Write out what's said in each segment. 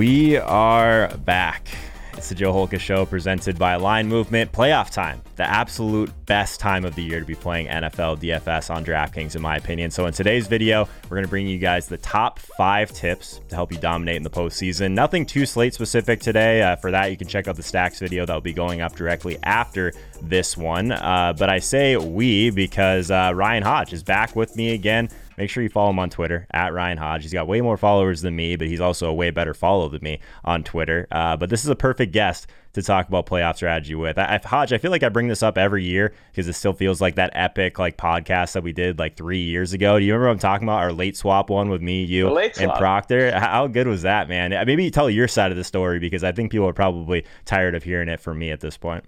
We are back. It's the Joe Holka Show presented by Line Movement. Playoff time, the absolute best time of the year to be playing NFL DFS on DraftKings, in my opinion. So, in today's video, we're going to bring you guys the top five tips to help you dominate in the postseason. Nothing too slate specific today. Uh, for that, you can check out the Stacks video that will be going up directly after this one. Uh, but I say we because uh, Ryan Hodge is back with me again. Make sure you follow him on Twitter at Ryan Hodge. He's got way more followers than me, but he's also a way better follow than me on Twitter. Uh, but this is a perfect guest to talk about playoff strategy with. I, Hodge, I feel like I bring this up every year because it still feels like that epic like podcast that we did like three years ago. Do you remember what I'm talking about? Our late swap one with me, you, and Proctor. How good was that, man? Maybe tell your side of the story because I think people are probably tired of hearing it from me at this point.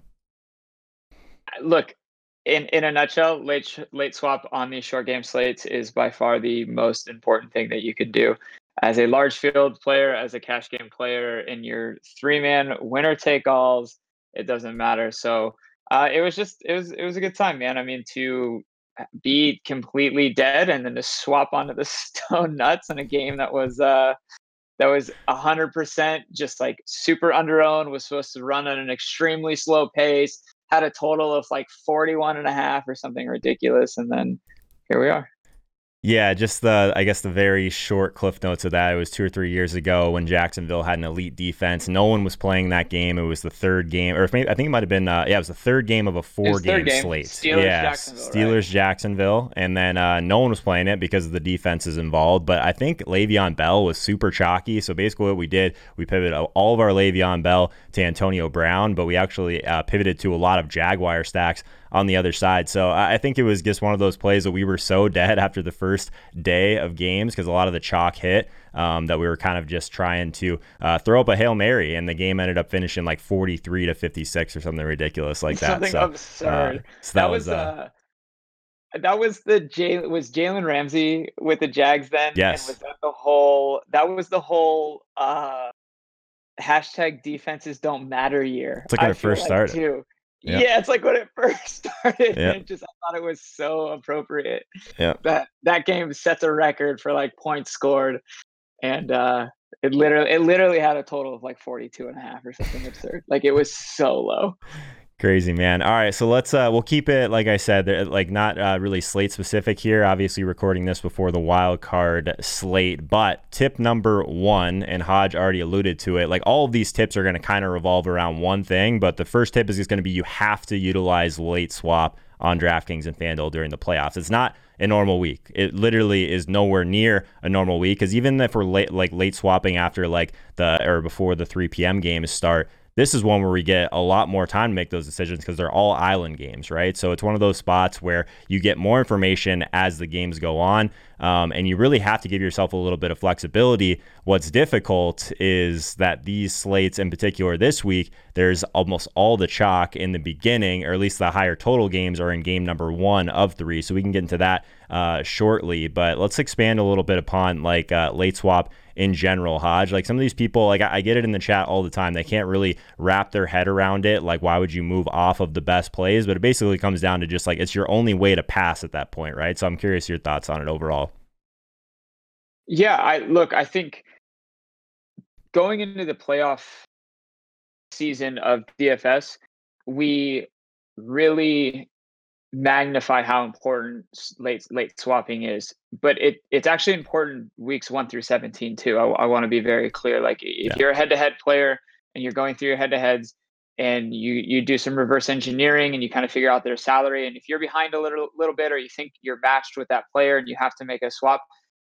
Look, in in a nutshell, late late swap on these short game slates is by far the most important thing that you can do as a large field player, as a cash game player in your three man winner take alls. It doesn't matter. So uh, it was just it was it was a good time, man. I mean to be completely dead and then to swap onto the stone nuts in a game that was uh that was a 100% just like super under owned was supposed to run at an extremely slow pace had a total of like 41 and a half or something ridiculous. And then here we are. Yeah, just the I guess the very short cliff notes of that. It was two or three years ago when Jacksonville had an elite defense. No one was playing that game. It was the third game, or maybe, I think it might have been uh, yeah, it was the third game of a four game, game, slate. Steelers, yeah, Jacksonville, Steelers right? Jacksonville, and then uh, no one was playing it because of the defenses involved. But I think Le'Veon Bell was super chalky. So basically, what we did, we pivoted all of our Le'Veon Bell to Antonio Brown, but we actually uh, pivoted to a lot of Jaguar stacks on the other side. So I think it was just one of those plays that we were so dead after the first day of games because a lot of the chalk hit um, that we were kind of just trying to uh, throw up a hail mary, and the game ended up finishing like 43 to 56 or something ridiculous like that. Something so, absurd. Uh, so that, that, was. Uh, uh that was the J was Jalen Ramsey with the Jags then. Yes. And was that the whole? That was the whole uh, hashtag defenses don't matter year. It's like when it first like started. Too. Yep. Yeah, it's like when it first started. Yep. It just I thought it was so appropriate. Yeah. That that game sets a record for like points scored. And uh it literally it literally had a total of like 42 and a half or something absurd. Like it was so low. Crazy man. All right, so let's uh we'll keep it like I said, like not uh, really slate specific here. Obviously, recording this before the wild card slate. But tip number one, and Hodge already alluded to it. Like all of these tips are going to kind of revolve around one thing. But the first tip is just going to be you have to utilize late swap on DraftKings and FanDuel during the playoffs. It's not a normal week. It literally is nowhere near a normal week because even if we're late, like late swapping after like the or before the 3 p.m. games start this is one where we get a lot more time to make those decisions because they're all island games, right? So it's one of those spots where you get more information as the games go on, um, and you really have to give yourself a little bit of flexibility. What's difficult is that these slates, in particular this week, there's almost all the chalk in the beginning, or at least the higher total games are in game number one of three. So we can get into that uh, shortly, but let's expand a little bit upon like uh, late swap in general, Hodge. Like some of these people, like I, I get it in the chat all the time. They can't really wrap their head around it. Like, why would you move off of the best plays? But it basically comes down to just like it's your only way to pass at that point, right? So I'm curious your thoughts on it overall. Yeah, I look, I think going into the playoff season of DFS, we really magnify how important late late swapping is but it it's actually important weeks 1 through 17 too i, I want to be very clear like if yeah. you're a head-to-head player and you're going through your head-to-heads and you you do some reverse engineering and you kind of figure out their salary and if you're behind a little little bit or you think you're matched with that player and you have to make a swap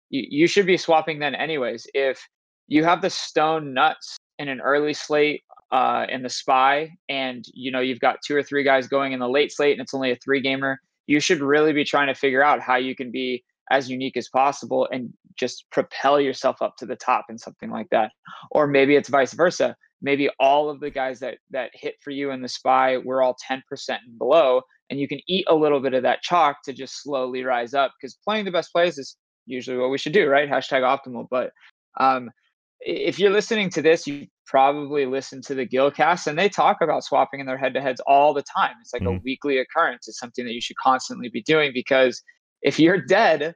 you, you should be swapping then anyways if you have the stone nuts in an early slate uh, in the spy, and you know you've got two or three guys going in the late slate, and it's only a three gamer, you should really be trying to figure out how you can be as unique as possible and just propel yourself up to the top in something like that. Or maybe it's vice versa. Maybe all of the guys that that hit for you in the spy were all 10% and below, and you can eat a little bit of that chalk to just slowly rise up because playing the best plays is usually what we should do, right? Hashtag optimal. But um, if you're listening to this, you probably listen to the Gilcast and they talk about swapping in their head to heads all the time. It's like mm-hmm. a weekly occurrence. It's something that you should constantly be doing because if you're dead,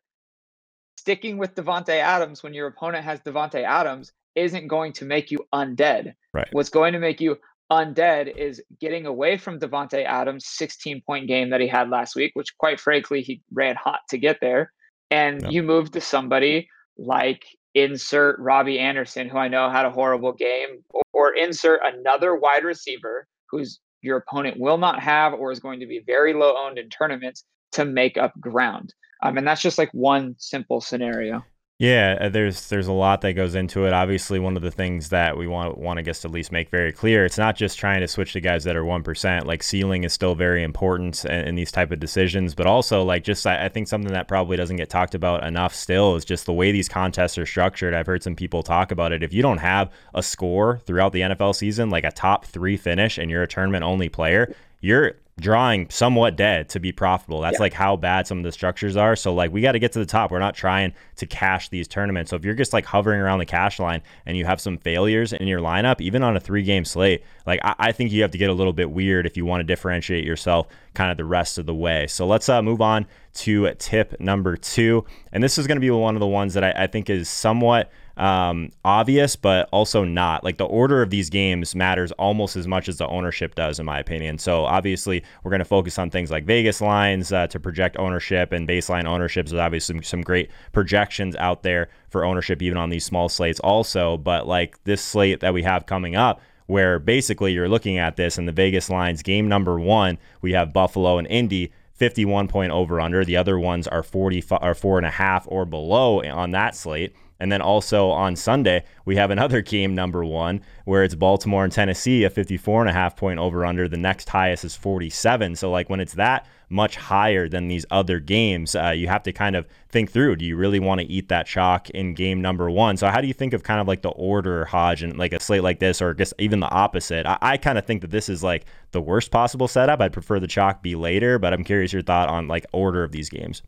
sticking with Davante Adams when your opponent has Davante Adams isn't going to make you undead. Right. What's going to make you undead is getting away from Davante Adams' 16 point game that he had last week, which quite frankly he ran hot to get there. And yep. you move to somebody like insert Robbie Anderson, who I know had a horrible game, or, or insert another wide receiver who's your opponent will not have or is going to be very low owned in tournaments to make up ground. Um, and that's just like one simple scenario. Yeah, uh, there's there's a lot that goes into it. Obviously, one of the things that we want want to guess at least make very clear, it's not just trying to switch to guys that are one percent. Like ceiling is still very important in, in, these type of decisions, but also like just I, I think something that probably doesn't get talked about enough still is just the way these contests are structured. I've heard some people talk about it. If you don't have a score throughout the NFL season, like a top three finish, and you're a tournament only player, you're drawing somewhat dead to be profitable. That's yeah. like how bad some of the structures are. So like we got to get to the top. We're not trying to cash these tournaments. So if you're just like hovering around the cash line and you have some failures in your lineup, even on a three game slate, like I, I think you have to get a little bit weird if you want to differentiate yourself kind of the rest of the way. So let's uh, move on to tip number two. And this is going to be one of the ones that I, I think is somewhat um, obvious, but also not. Like the order of these games matters almost as much as the ownership does, in my opinion. So obviously, we're going to focus on things like Vegas lines uh, to project ownership and baseline ownerships. There's obviously some, some great projections out there for ownership, even on these small slates, also. But like this slate that we have coming up, where basically you're looking at this in the Vegas lines, game number one, we have Buffalo and Indy. 51 point over under. The other ones are 40 or four and a half or below on that slate. And then also on Sunday, we have another game number one where it's Baltimore and Tennessee, a 54 and a half point over under. The next highest is 47. So, like, when it's that much higher than these other games, uh, you have to kind of think through do you really want to eat that chalk in game number one? So, how do you think of kind of like the order, Hodge, and like a slate like this, or just even the opposite? I, I kind of think that this is like the worst possible setup. I'd prefer the chalk be later, but I'm curious your thought on like order of these games.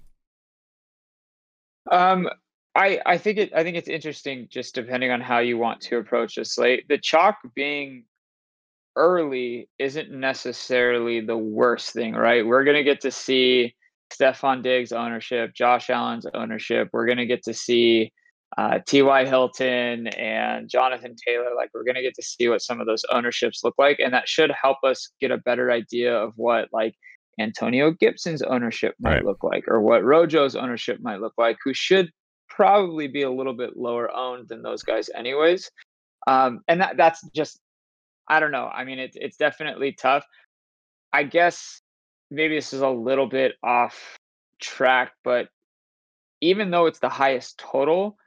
Um, I, I think it I think it's interesting just depending on how you want to approach a slate. The chalk being early isn't necessarily the worst thing, right? We're gonna get to see Stefon Diggs ownership, Josh Allen's ownership. We're gonna get to see uh, T.Y. Hilton and Jonathan Taylor. Like we're gonna get to see what some of those ownerships look like, and that should help us get a better idea of what like Antonio Gibson's ownership might right. look like, or what Rojo's ownership might look like, who should probably be a little bit lower owned than those guys, anyways. Um, and that that's just I don't know. I mean, it's it's definitely tough. I guess maybe this is a little bit off track, but even though it's the highest total,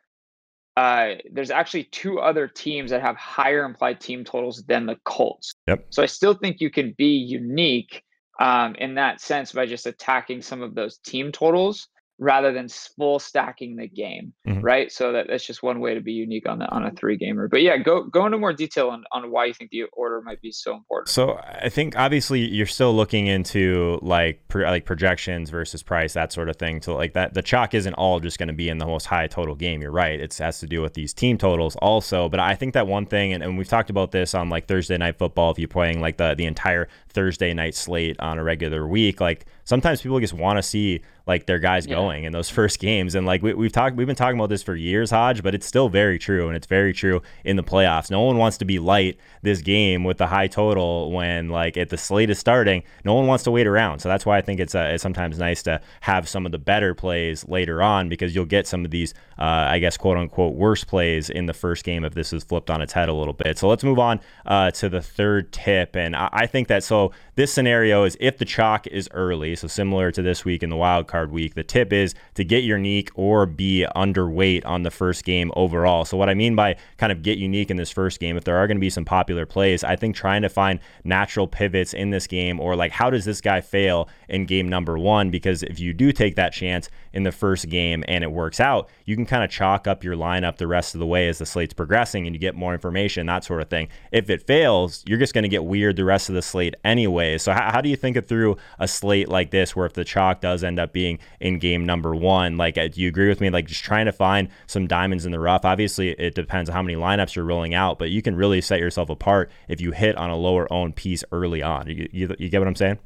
uh, there's actually two other teams that have higher implied team totals than the Colts. Yep. So I still think you can be unique um, in that sense by just attacking some of those team totals rather than full stacking the game, mm-hmm. right? So that, that's just one way to be unique on the on a three gamer. But yeah, go go into more detail on, on why you think the order might be so important. So I think obviously you're still looking into like pro, like projections versus price, that sort of thing. So like that the chalk isn't all just going to be in the most high total game. You're right. It has to do with these team totals also. But I think that one thing, and, and we've talked about this on like Thursday night football, if you're playing like the the entire Thursday night slate on a regular week, like sometimes people just want to see like their guys yeah. going in those first games. And like we, we've talked, we've been talking about this for years, Hodge, but it's still very true, and it's very true in the playoffs. No one wants to be light this game with the high total when like at the slate is starting. No one wants to wait around, so that's why I think it's, uh, it's sometimes nice to have some of the better plays later on because you'll get some of these, uh, I guess, quote unquote, worst plays in the first game if this is flipped on its head a little bit. So let's move on uh, to the third tip, and I, I think that so this scenario is if the chalk is early, so similar to this week in the wild card week, the tip is to get unique or be underweight on the first game overall. So what I mean by kind of get unique in this first game, if there are going to be some popular plays, I think trying to find natural pivots in this game or like how does this guy fail in game number one? Because if you do take that chance in the first game and it works out, you can kind of chalk up your lineup the rest of the way as the slate's progressing and you get more information, that sort of thing. If it fails, you're just going to get weird the rest of the slate anyway so how, how do you think it through a slate like this, where if the chalk does end up being in game number one, like uh, do you agree with me? Like just trying to find some diamonds in the rough. Obviously, it depends on how many lineups you're rolling out, but you can really set yourself apart if you hit on a lower owned piece early on. You, you, you get what I'm saying?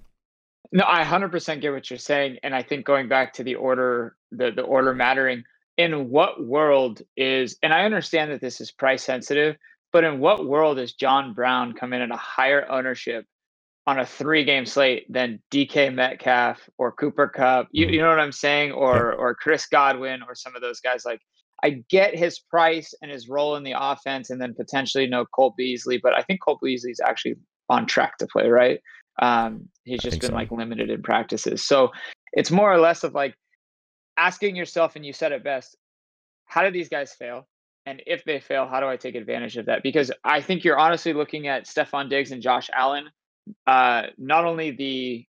No, I 100% get what you're saying, and I think going back to the order, the the order mattering. in what world is and I understand that this is price sensitive, but in what world is John Brown come in at a higher ownership on a three game slate than DK Metcalf or Cooper Kupp. You, Mm-hmm. you know what I'm saying? Or or Chris Godwin or some of those guys. Like I get his price and his role in the offense, and then potentially no Cole Beasley, but I think Cole Beasley is actually on track to play, right? Um, he's just been so. like limited in practices. So it's more or less of like asking yourself, and you said it best, how do these guys fail? And if they fail, how do I take advantage of that? Because I think you're honestly looking at Stefon Diggs and Josh Allen, uh, not only the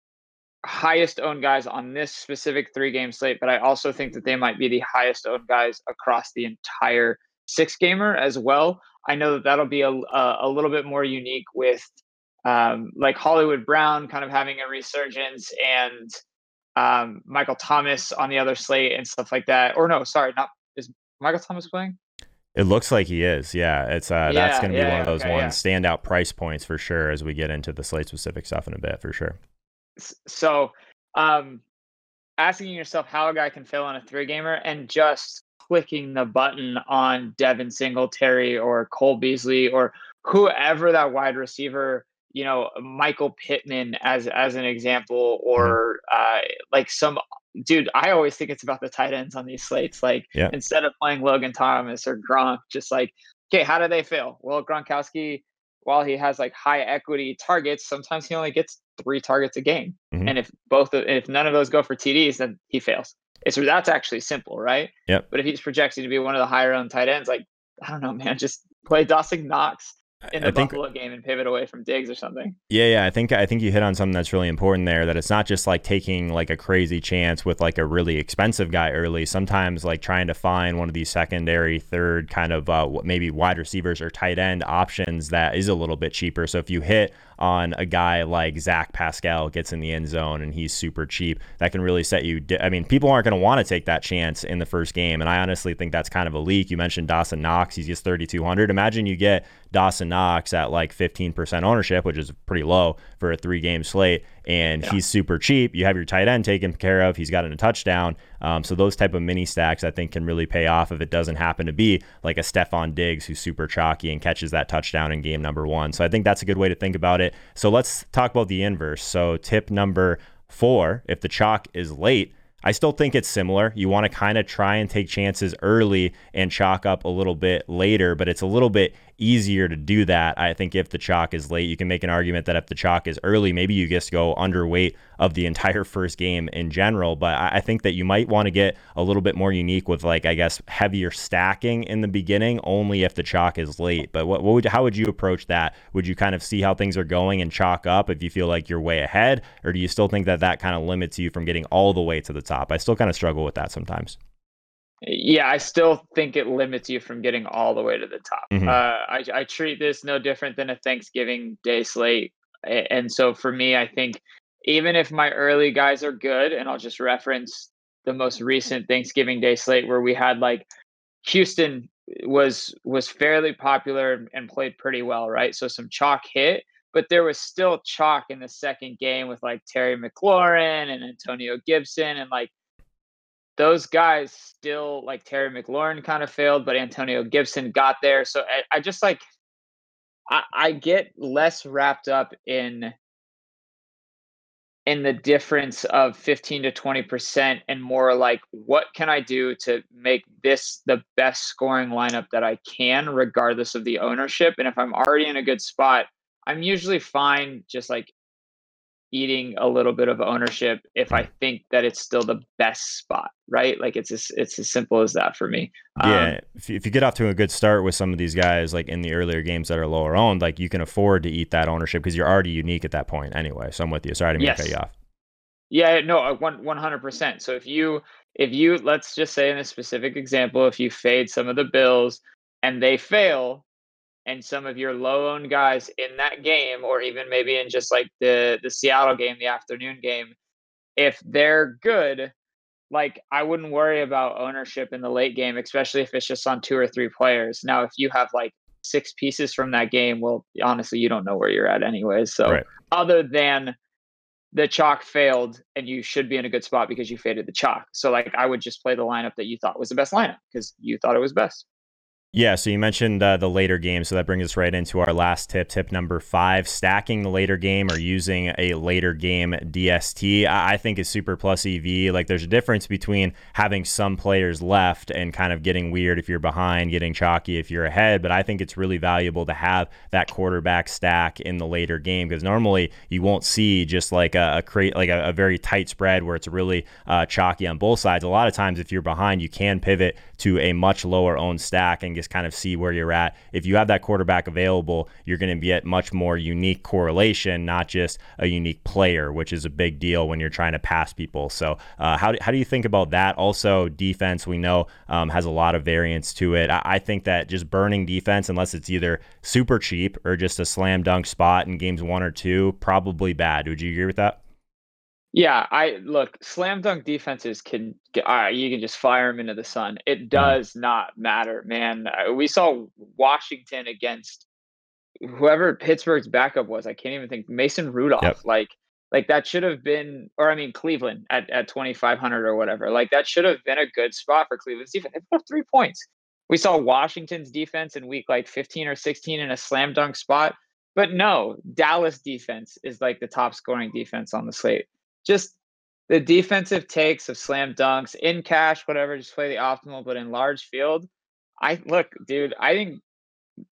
highest owned guys on this specific three game slate, but I also think that they might be the highest owned guys across the entire six gamer as well. I know that that'll be a, a, a little bit more unique with um, like Hollywood Brown kind of having a resurgence and um, Michael Thomas on the other slate and stuff like that. Or no, sorry, not is Michael Thomas playing? It looks like he is. Yeah, it's uh, that's going to be yeah, one of those okay, ones yeah. standout price points for sure as we get into the slate specific stuff in a bit for sure. So, um, asking yourself how a guy can fail on a three gamer and just clicking the button on Devin Singletary or Cole Beasley or whoever that wide receiver, you know, Michael Pittman as as an example, or uh, like some dude. I always think it's about the tight ends on these slates. Like Yeah. instead of playing Logan Thomas or Gronk, just like okay, how do they fail? Well, Gronkowski, while he has like high equity targets, sometimes he only gets three targets a game. Mhm. And if both, of- if none of those go for TDs, then he fails. It's that's actually simple, right? Yep. But if he's projected to be one of the higher owned tight ends, like I don't know, man, just play Dawson Knox in the I think Buffalo game and pivot away from Diggs or something. Yeah, yeah, I think I think you hit on something that's really important there. That it's not just like taking like a crazy chance with like a really expensive guy early. Sometimes like trying to find one of these secondary, third kind of uh, maybe wide receivers or tight end options that is a little bit cheaper. So if you hit on a guy like Zach Pascal gets in the end zone and he's super cheap, that can really set you. Di- I mean, people aren't going to want to take that chance in the first game, and I honestly think that's kind of a leak. You mentioned Dawson Knox; he's just 3,200. Imagine you get Dawson Knox at like 15% ownership, which is pretty low for a three game slate, and Yeah. he's super cheap. You have your tight end taken care of. He's gotten a touchdown. Um, so those type of mini stacks, I think, can really pay off if it doesn't happen to be like a Stefon Diggs who's super chalky and catches that touchdown in game number one. So I think that's a good way to think about it. So let's talk about the inverse. So tip number four, if the chalk is late, I still think it's similar. You want to kind of try and take chances early and chalk up a little bit later, but it's a little bit easier to do that. I think if the chalk is late, you can make an argument that if the chalk is early, maybe you just go underweight of the entire first game in general. But I think that you might want to get a little bit more unique with like I guess heavier stacking in the beginning, only if the chalk is late. But what, what would how would you approach that? Would you kind of see how things are going and chalk up if you feel like you're way ahead, or do you still think that that kind of limits you from getting all the way to the top? I still kind of struggle with that sometimes. Yeah, I still think it limits you from getting all the way to the top. Mhm. Uh, I, I treat this no different than a Thanksgiving Day slate, and so for me, I think even if my early guys are good, and I'll just reference the most recent Thanksgiving Day slate where we had like Houston was was fairly popular and played pretty well, right? So some chalk hit, but there was still chalk in the second game with like Terry McLaurin and Antonio Gibson and like those guys still like Terry McLaurin kind of failed, but Antonio Gibson got there. So I, I just like I, I get less wrapped up in in the difference of 15 to 20 percent and more like what can i do to make this the best scoring lineup that i can regardless of the ownership and if i'm already in a good spot i'm usually fine just like eating a little bit of ownership if i think that it's still the best spot right like it's as, it's as simple as that for me Um, Yeah, if you, if you get off to a good start with some of these guys, like in the earlier games that are lower owned, like you can afford to eat that ownership because you're already unique at that point anyway. So I'm with you. Sorry to mean to cut you off. Yeah, no, uh, one one hundred percent. So if you if you let's just say in a specific example, if you fade some of the Bills and they fail, and some of your low owned guys in that game, or even maybe in just like the the Seattle game, the afternoon game, if they're good, like I wouldn't worry about ownership in the late game, especially if it's just on two or three players. Now, if you have like six pieces from that game, well, honestly, you don't know where you're at anyways. So Right. other than the chalk failed and you should be in a good spot because you faded the chalk. So like I would just play the lineup that you thought was the best lineup because you thought it was best. Yeah, so you mentioned uh, the later game, so that brings us right into our last tip, tip number five: stacking the later game or using a later game DST. I, I think is super plus EV. Like, there's a difference between having some players left and kind of getting weird if you're behind, getting chalky if you're ahead. But I think it's really valuable to have that quarterback stack in the later game because normally you won't see just like a, a crate, like a, a, very tight spread where it's really uh, chalky on both sides. A lot of times, if you're behind, you can pivot to a much lower owned stack and kind of see where you're at. If you have that quarterback available, you're going to get much more unique correlation, not just a unique player, which is a big deal when you're trying to pass people. So, uh, how, do, how do you think about that? Also, defense, we know, um, has a lot of variance to it. I, I think that just burning defense, unless it's either super cheap or just a slam dunk spot in games one or two, probably bad. Would you agree with that? Yeah, I look, slam dunk defenses can get, all right, you can just fire them into the sun. It mm-hmm. does not matter, man. We saw Washington against whoever Pittsburgh's backup was. I can't even think Mason Rudolph. Yep. Like like that should have been or I mean Cleveland at at 2500 or whatever. Like that should have been a good spot for Cleveland's defense. They put up 3 points. We saw Washington's defense in week like 15 or 16 in a slam dunk spot. But no, Dallas defense is like the top scoring defense on the slate just the defensive takes of slam dunks in cash, whatever, just play the optimal, but in large field. I look, dude, I think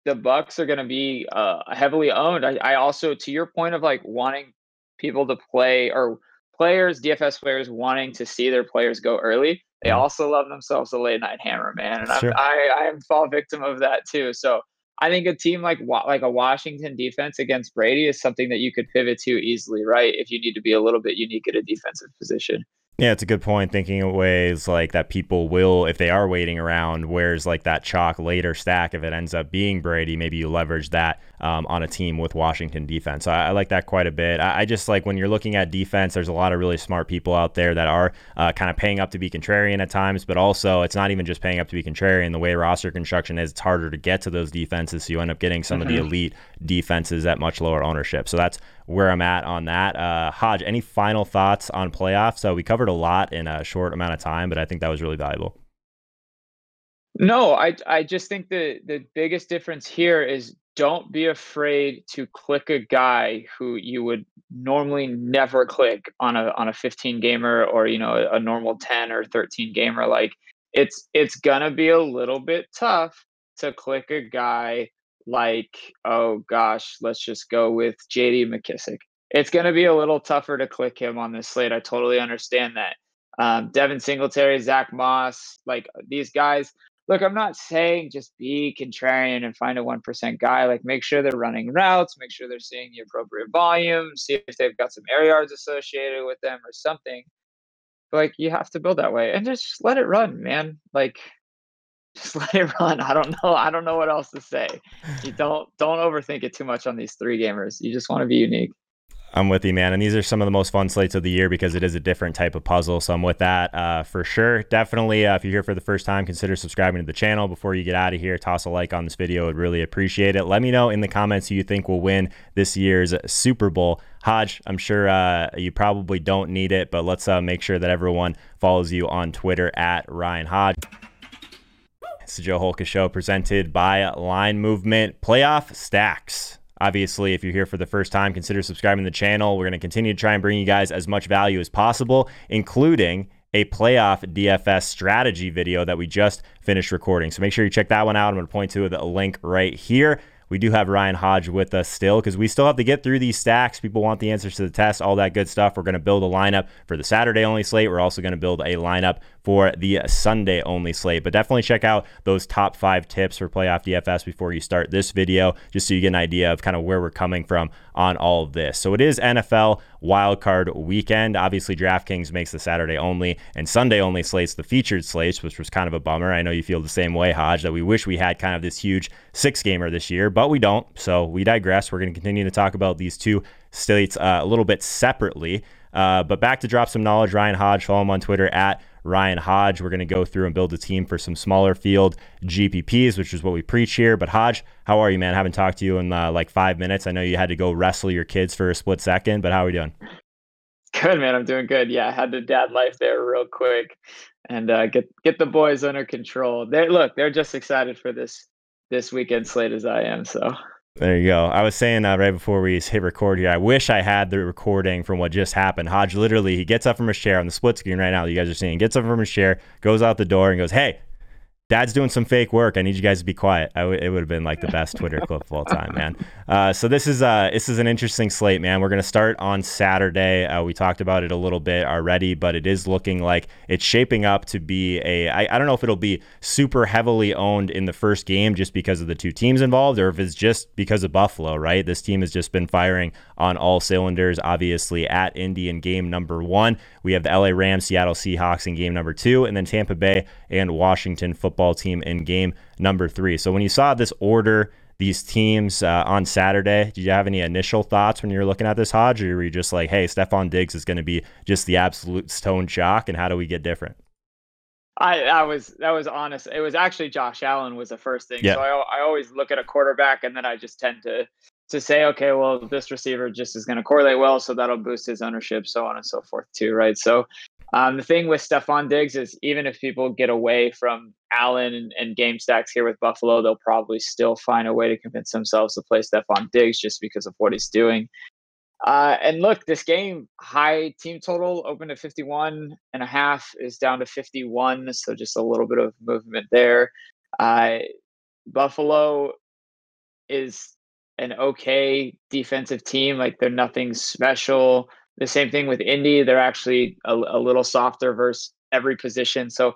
the Bucks are going to be uh, heavily owned. I, I also, to your point of like wanting people to play or players, DFS players wanting to see their players go early, they also love themselves a late night hammer, man. And sure. I, I, I fall victim of that too. So I think a team like like a Washington defense against Brady is something that you could pivot to easily, right? If you need to be a little bit unique at a defensive position. Yeah, it's a good point. Thinking of ways like that people will, if they are waiting around, where's like that chalk later stack if it ends up being Brady, maybe you leverage that um, on a team with Washington defense. So I, I like that quite a bit. I, I, just like when you're looking at defense, there's a lot of really smart people out there that are uh, kind of paying up to be contrarian at times, but also it's not even just paying up to be contrarian. The way roster construction is, it's harder to get to those defenses, so you end up getting some mm-hmm. of the mm-hmm. elite defenses at much lower ownership. So that's where I'm at on that. Uh, Hodge, any final thoughts on playoffs? So we covered a lot in a short amount of time, but I think that was really valuable. No, I I just think the the biggest difference here is don't be afraid to click a guy who you would normally never click on a on a 15 gamer or you know a, normal 10 or 13 gamer like it's it's gonna be a little bit tough to click a guy like, oh gosh, let's just go with JD McKissic It's to be a little tougher to click him on this slate. I totally understand that. Um, Devin Singletary, Zach Moss, like these guys. Look, I'm not saying just be contrarian and find a 1% guy. Like, make sure they're running routes, make sure they're seeing the appropriate volume, see if they've got some air yards associated with them or something. But, like, you have to build that way and just let it run, man. Like, just let it run. I don't know. I don't know what else to say. You don't don't overthink it too much on these three gamers. You just want to be unique. I'm with you, man. And these are some of the most fun slates of the year because it is a different type of puzzle. So I'm with that uh, for sure. Definitely, uh, if you're here for the first time, consider subscribing to the channel before you get out of here. Toss a like on this video. I'd really appreciate it. Let me know in the comments who you think will win this year's Super Bowl. Hodge, I'm sure uh, you probably don't need it, but let's uh, make sure that everyone follows you on Twitter at Ryan Hodge. It's the Joe Holka Show presented by Line Movement Playoff Stacks. Obviously, if you're here for the first time, consider subscribing to the channel. We're going to continue to try and bring you guys as much value as possible, including a playoff DFS strategy video that we just finished recording. So make sure you check that one out. I'm going to point to the link right here. We do have Ryan Hodge with us still because we still have to get through these stacks. People want the answers to the test, all that good stuff. We're going to build a lineup for the Saturday only slate. We're also going to build a lineup for the Sunday only slate. But definitely check out those top five tips for playoff DFS before you start this video, just so you get an idea of kind of where we're coming from on all of this. So it is NFL wildcard weekend. Obviously, DraftKings makes the Saturday only and Sunday only slates the featured slates, which was kind of a bummer. I know you feel the same way, Hodge, that we wish we had kind of this huge six gamer this year, but we don't. So we digress. We're going to continue to talk about these two slates uh, a little bit separately. Uh, but back to drop some knowledge, Ryan Hodge. Follow him on Twitter at Ryan Hodge. We're going to go through and build a team for some smaller field GPPs, which is what we preach here. But Hodge, how are you, man? I haven't talked to you in uh, like five minutes. I know you had to go wrestle your kids for a split second, but how are we doing? Good man, I'm doing good. Yeah, I had the dad life there real quick, and uh, get get the boys under control. They look, they're just excited for this this weekend slate as I am. So there you go. I was saying uh, right before we hit record here, I wish I had the recording from what just happened. Hodge literally he gets up from his chair on the split screen right now. You guys are seeing, gets up from his chair, goes out the door, and goes, "Hey, Dad's doing some fake work. I need you guys to be quiet. It would have been like the best Twitter clip of all time, man. Uh, so this is uh, this is an interesting slate, man. We're gonna start on Saturday. Uh, we talked about it a little bit already, but it is looking like it's shaping up to be a. I, I don't know if it'll be super heavily owned in the first game just because of the two teams involved, or if it's just because of Buffalo. Right, this team has just been firing on all cylinders. Obviously, at Indy in game number one, we have the LA Rams, Seattle Seahawks in game number two, and then Tampa Bay and Washington football football team in game number three. So when you saw this order, these teams uh, on Saturday, did you have any initial thoughts when you were looking at this, Hodge, or were you just like, hey, Stefon Diggs is going to be just the absolute stone shock, and how do we get different? I, I was that was honest. It was actually Josh Allen was the first thing. Yeah. So I, I always look at a quarterback and then I just tend to to say, okay, well, this receiver just is going to correlate well, so that'll boost his ownership, so on and so forth too, right? So um, the thing with Stefon Diggs is even if people get away from Allen and, and, game stacks here with Buffalo, they'll probably still find a way to convince themselves to play Stefon Diggs just because of what he's doing. Uh, and look, this game high team total open to 51 and a half is down to 51. So just a little bit of movement there. Uh, Buffalo is an okay defensive team. Like they're nothing special. The same thing with Indy; they're actually a, a little softer versus every position. So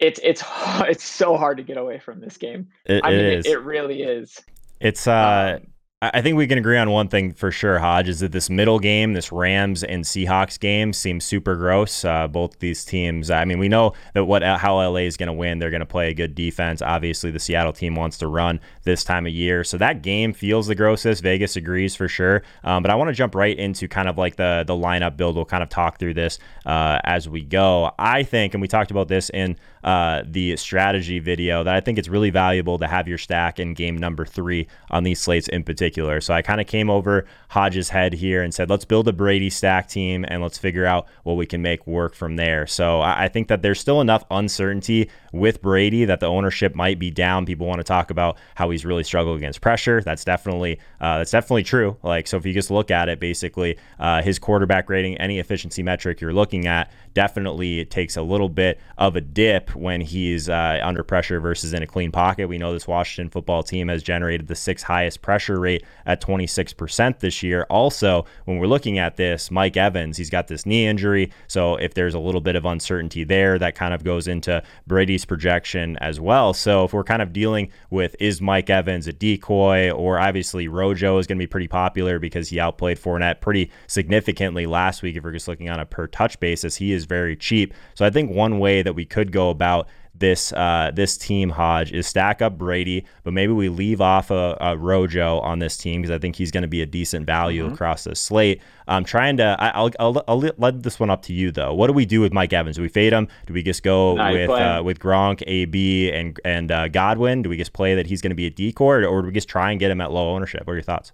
it's it's it's so hard to get away from this game. It, I mean, it, is. it, it really is. It's uh, um, I think we can agree on one thing for sure, Hodge, is that this middle game, this Rams and Seahawks game, seems super gross. Uh, both these teams, I mean, we know that what how LA is going to win. They're going to play a good defense. Obviously, the Seattle team wants to run this time of year, so that game feels the grossest. Vegas agrees for sure. Um, but I want to jump right into kind of like the the lineup build. We'll kind of talk through this uh, as we go. I think, and we talked about this in uh, the strategy video, that I think it's really valuable to have your stack in game number three on these slates in particular. So I kind of came over Hodge's head here and said, let's build a Brady stack team and let's figure out what we can make work from there. So I think that there's still enough uncertainty with Brady that the ownership might be down. People want to talk about how he's really struggled against pressure. That's definitely uh, that's definitely true. Like so, if you just look at it, basically uh, his quarterback rating, any efficiency metric you're looking at, definitely it takes a little bit of a dip when he's uh, under pressure versus in a clean pocket. We know this Washington football team has generated the sixth highest pressure rate at 26% this year. Also, when we're looking at this, Mike Evans, he's got this knee injury. So if there's a little bit of uncertainty there, that kind of goes into Brady's projection as well. So if we're kind of dealing with is Mike Evans a decoy, or obviously Rojo is going to be pretty popular because he outplayed Fournette pretty significantly last week. If we're just looking on a per touch basis, he is very cheap. So I think one way that we could go about this uh, this team, Hodge, is stack up Brady, but maybe we leave off a, a Rojo on this team because I think he's going to be a decent value mm-hmm. across the slate. I'm trying to. I, will I'll, I'll let this one up to you though. What do we do with Mike Evans? Do we fade him? Do we just go with uh, with Gronk, AB, and and uh, Godwin? Do we just play that he's going to be a decoy, or do we just try and get him at low ownership? What are your thoughts?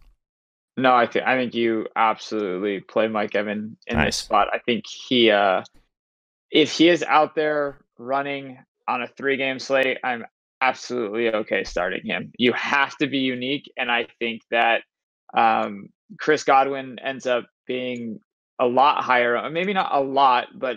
No, I think I think you absolutely play Mike Evans in nice. this spot. I think he, uh, if he is out there running on a three game slate, I'm absolutely okay starting him. You have to be unique. And I think that um, Chris Godwin ends up being a lot higher, uh, maybe not a lot, but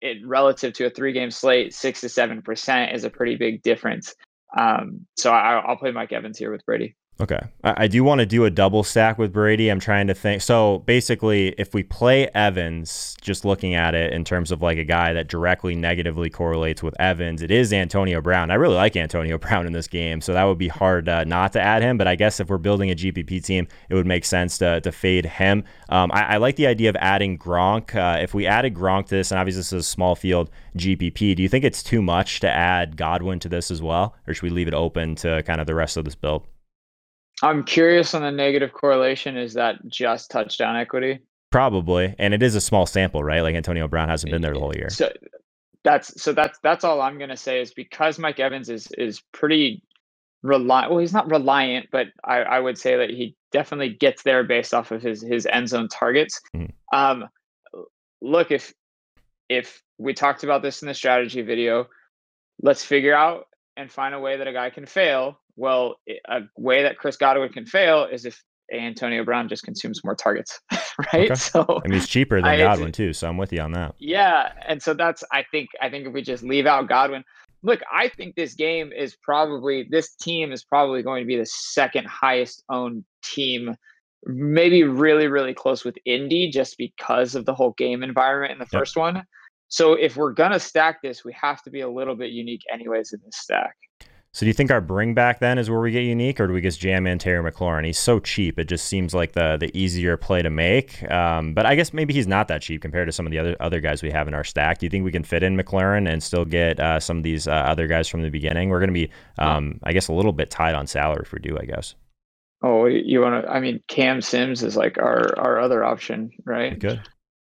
it relative to a three game slate, six to seven percent is a pretty big difference. Um, so I, I'll play Mike Evans here with Brady. Okay. I, do want to do a double stack with Brady. I'm trying to think. So basically, if we play Evans, just looking at it in terms of like a guy that directly negatively correlates with Evans, it is Antonio Brown. I really like Antonio Brown in this game. So that would be hard uh, not to add him. But I guess if we're building a GPP team, it would make sense to, to fade him. Um, I, I, like the idea of adding Gronk. Uh, if we added Gronk to this, and obviously this is a small field GPP, do you think it's too much to add Godwin to this as well? Or should we leave it open to kind of the rest of this build? I'm curious on the negative correlation. Is that just touchdown equity? Probably, and it is a small sample, right? Like Antonio Brown hasn't been there the whole year. So that's so that's that's all I'm gonna say is because Mike Evans is is pretty reliant. Well, he's not reliant, but I, I would say that he definitely gets there based off of his his end zone targets. Mm-hmm. Um, look, if if we talked about this in the strategy video, let's figure out and find a way that a guy can fail. Well, a way that Chris Godwin can fail is if Antonio Brown just consumes more targets, right? Okay. So I mean, he's cheaper than I, Godwin too, so I'm with you on that. Yeah, and so that's I think I think if we just leave out Godwin, look, I think this game is probably this team is probably going to be the second highest owned team, maybe really really close with Indy just because of the whole game environment in the yep. first one. So if we're gonna stack this, we have to be a little bit unique, anyways, in this stack. So do you think our bring back then is where we get unique, or do we just jam in Terry McLaurin? He's so cheap; it just seems like the the easier play to make. Um, but I guess maybe he's not that cheap compared to some of the other other guys we have in our stack. Do you think we can fit in McLaurin and still get uh, some of these uh, other guys from the beginning? We're going to be, um, I guess, a little bit tied on salary if we do. I guess. Oh, you want to? I mean, Cam Sims is like our our other option, right? Good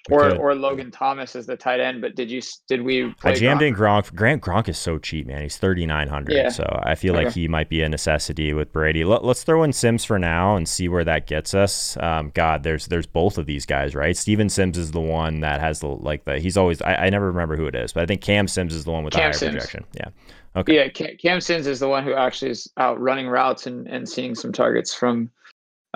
or or Logan Thomas as the tight end. But did you did we? I jammed Gronk? in Gronk. Grant Gronk is so cheap, man. He's thirty nine hundred. Yeah. So I feel okay. like he might be a necessity with Brady. Let, us throw in Sims for now and see where that gets us. Um, God, there's there's both of these guys, right? Steven Sims is the one that has the like the. He's always I, I never remember who it is, but I think Cam Sims is the one with Cam the higher Sims. projection. Yeah. Okay. Yeah, Cam, Cam Sims is the one who actually is out running routes and, and seeing some targets from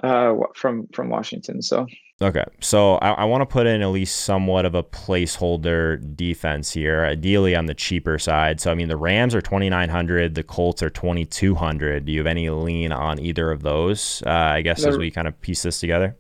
uh from from Washington. So Okay, so I, I want to put in at least somewhat of a placeholder defense here, ideally on the cheaper side. So I mean, the Rams are twenty nine hundred, the Colts are twenty two hundred. Do you have any lean on either of those? Uh, I guess the, as we kind of piece this together.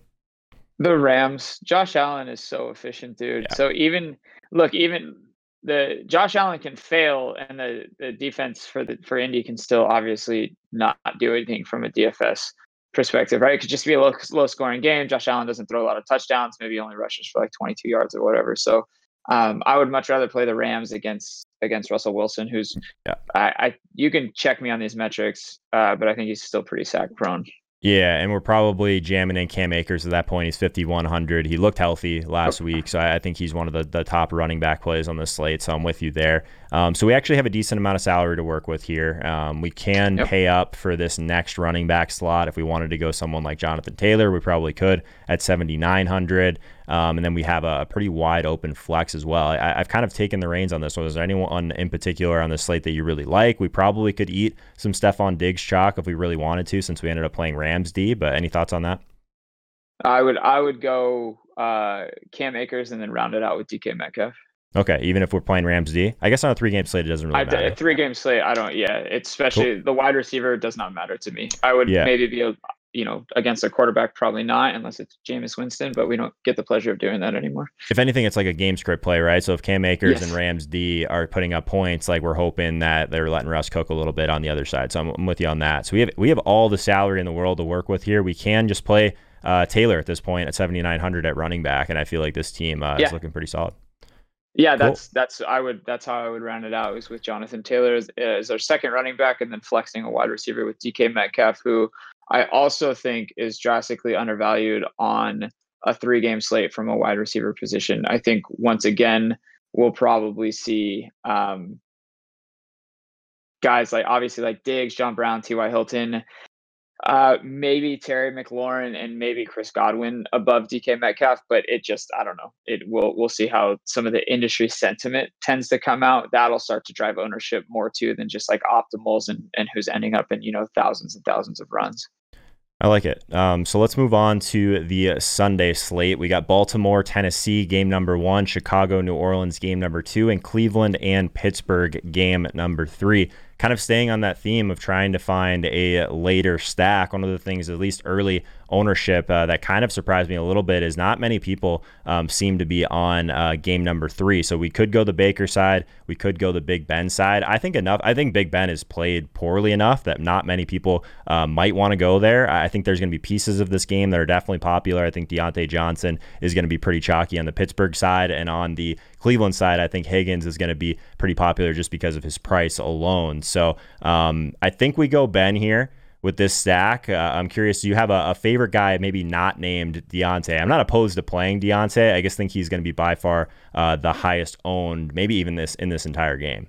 The Rams, Josh Allen is so efficient, dude. Yeah. So even look, even the Josh Allen can fail, and the the defense for the for Indy can still obviously not do anything from a DFS perspective, right? It could just be a low, low scoring game. Josh Allen doesn't throw a lot of touchdowns, maybe only rushes for like 22 yards or whatever. So um, I would much rather play the Rams against against Russell Wilson, who's yeah. I, I you can check me on these metrics, uh, but I think he's still pretty sack prone. Yeah, and we're probably jamming in Cam Akers at that point. He's 5,100. He looked healthy last week, so I, think he's one of the, the top running back plays on the slate. So I'm with you there. Um, so we actually have a decent amount of salary to work with here. Um, we can yep. pay up for this next running back slot if we wanted to go someone like Jonathan Taylor. We probably could at 7,900. Um, and then we have a, a, pretty wide open flex as well. I, have kind of taken the reins on this one. Is there anyone in particular on the slate that you really like? We probably could eat some Stefon Diggs chalk if we really wanted to, since we ended up playing Rams D. But any thoughts on that? I would I would go uh, Cam Akers and then round it out with DK Metcalf. Okay, even if we're playing Rams D, I guess on a three game slate it doesn't really I, matter. A three game slate, I don't. Yeah, it's especially cool. the wide receiver does not matter to me. I would yeah. maybe be a, you know, against a quarterback, probably not, unless it's Jameis Winston, but we don't get the pleasure of doing that anymore. If anything, it's like a game script play, right? So if Cam Akers yes. and Rams D are putting up points, like we're hoping that they're letting Russ cook a little bit on the other side. So I'm, I'm with you on that. So we have we have all the salary in the world to work with here. We can just play uh, Taylor at this point at 7,900 at running back, and I feel like this team uh, yeah. is looking pretty solid. Yeah, that's cool. that's I would that's how I would round it out. Is with Jonathan Taylor as, as our second running back, and then flexing a wide receiver with DK Metcalf, who I also think is drastically undervalued on a three game slate from a wide receiver position. I think once again, we'll probably see um, guys like obviously like Diggs, John Brown, T.Y. Hilton, uh, maybe Terry McLaurin and maybe Chris Godwin above DK Metcalf, but it just I don't know. It will we'll see how some of the industry sentiment tends to come out. That'll start to drive ownership more too than just like optimals and and who's ending up in you know thousands and thousands of runs. I like it. Um, so let's move on to the Sunday slate. We got Baltimore, Tennessee, game number one, Chicago, New Orleans, game number two, and Cleveland and Pittsburgh, game number three kind of staying on that theme of trying to find a later stack, one of the things, at least early ownership, uh, that kind of surprised me a little bit is not many people um, seem to be on uh, game number three. So we could go the Baker side, we could go the Big Ben side. I think enough. I think Big Ben is played poorly enough that not many people uh, might want to go there. I think there's going to be pieces of this game that are definitely popular. I think Diontae Johnson is going to be pretty chalky on the Pittsburgh side, and on the Cleveland side, I think Higgins is going to be pretty popular just because of his price alone. So um, I think we go Ben here with this stack. Uh, I'm curious, do you have a, a, favorite guy, maybe not named Diontae? I'm not opposed to playing Diontae. I just think he's going to be by far uh, the highest owned, maybe even this in this entire game.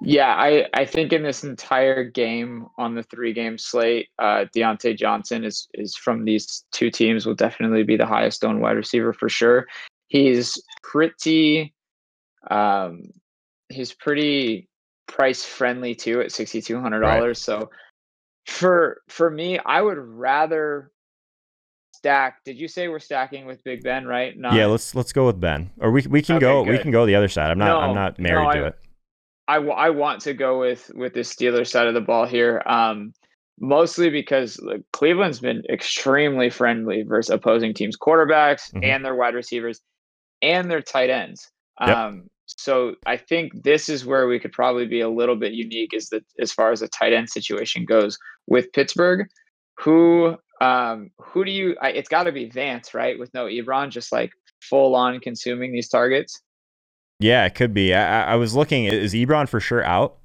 Yeah, I, I think in this entire game on the three game slate, uh, Diontae Johnson is is from these two teams will definitely be the highest owned wide receiver for sure. He's pretty um he's pretty price friendly too at sixty two hundred dollars. Right. So for for me, I would rather stack. Did you say we're stacking with Big Ben, right? Not, yeah, let's let's go with Ben, or we we can okay, go good. we can go the other side. I'm not no, I'm not married no, to it. I, I want to go with with the Steelers side of the ball here. Um, mostly because like, Cleveland's been extremely friendly versus opposing teams' quarterbacks mm-hmm. and their wide receivers and their tight ends. Yep. Um, so I think this is where we could probably be a little bit unique is that as far as the tight end situation goes with Pittsburgh, who um, who do you? I, it's got to be Vance, right? With no Ebron, just like full on consuming these targets. Yeah, it could be. I, I was looking. Is Ebron for sure out?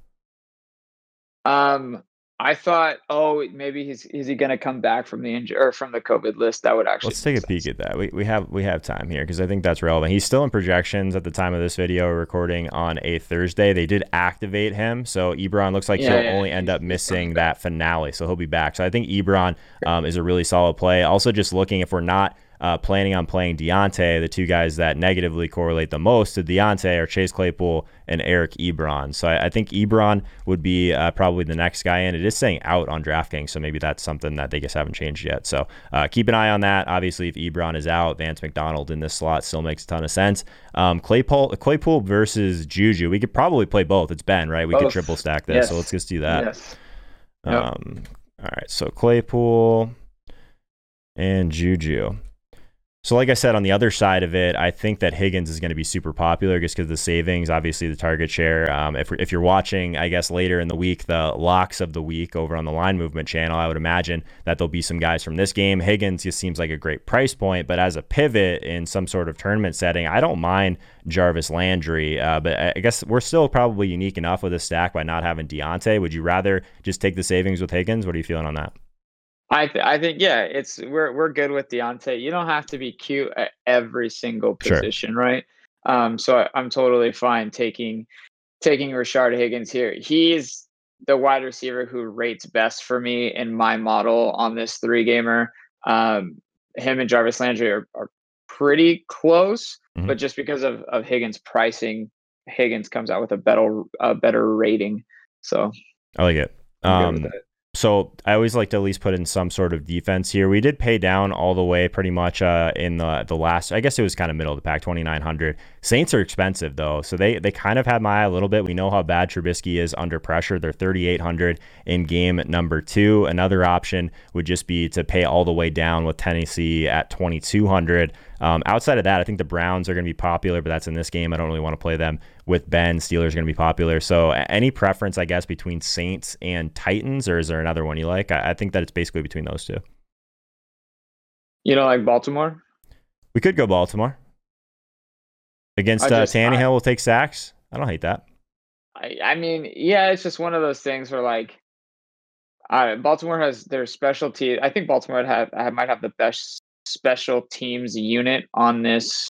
Um, I thought, oh, maybe he's is he going to come back from the injury or from the COVID list? That would actually. Let's take a peek at that. We, we have we have time here because I think that's relevant. He's still in projections at the time of this video recording on a Thursday. They did activate him, so Ebron looks like yeah, he'll yeah, only end up missing that finale, so he'll be back. So I think Ebron um, is a really solid play. Also, just looking if we're not uh, planning on playing Diontae, the two guys that negatively correlate the most to Diontae are Chase Claypool and Eric Ebron. So I, I think Ebron would be uh, probably the next guy in. It is saying out on DraftKings, so maybe that's something that they just haven't changed yet. So uh, keep an eye on that. Obviously, if Ebron is out, Vance McDonald in this slot still makes a ton of sense. Um, Claypool, Claypool versus Juju. We could probably play both. It's Ben, right? We both. could triple stack this. Yes. So let's just do that. Yes. Yep. Um, all right. So Claypool and Juju. So, like I said, on the other side of it, I think that Higgins is going to be super popular just because the savings, obviously the target share. Um, if, if you're watching, I guess later in the week, the locks of the week over on the line movement channel, I would imagine that there'll be some guys from this game. Higgins just seems like a great price point, but as a pivot in some sort of tournament setting, I don't mind Jarvis Landry. Uh, but I guess we're still probably unique enough with a stack by not having Diontae. Would you rather just take the savings with Higgins? What are you feeling on that? I th- I think yeah, it's we're we're good with Diontae. You don't have to be cute at every single position, sure. right? Um, so I, I'm totally fine taking taking Rashard Higgins here. He's the wide receiver who rates best for me in my model on this three gamer. Um, him and Jarvis Landry are, are pretty close, mm-hmm. but just because of, of Higgins pricing, Higgins comes out with a better a better rating. So I like it. Um, so I always like to at least put in some sort of defense here. We did pay down all the way pretty much uh, in the the last. I guess it was kind of middle of the pack, twenty nine hundred. Saints are expensive though, so they they kind of had my eye a little bit. We know how bad Trubisky is under pressure. They're thirty eight hundred in game number two. Another option would just be to pay all the way down with Tennessee at twenty two hundred. Um, outside of that, I think the Browns are going to be popular, but that's in this game. I don't really want to play them with Ben. Steelers are going to be popular. So, any preference, I guess, between Saints and Titans, or is there another one you like? I, I think that it's basically between those two. You know, like Baltimore? We could go Baltimore. Against uh, just, Tannehill, I, will take sacks. I don't hate that. I, I mean, yeah, it's just one of those things where, like, uh, Baltimore has their specialty. I think Baltimore have, have might have the best special teams unit on this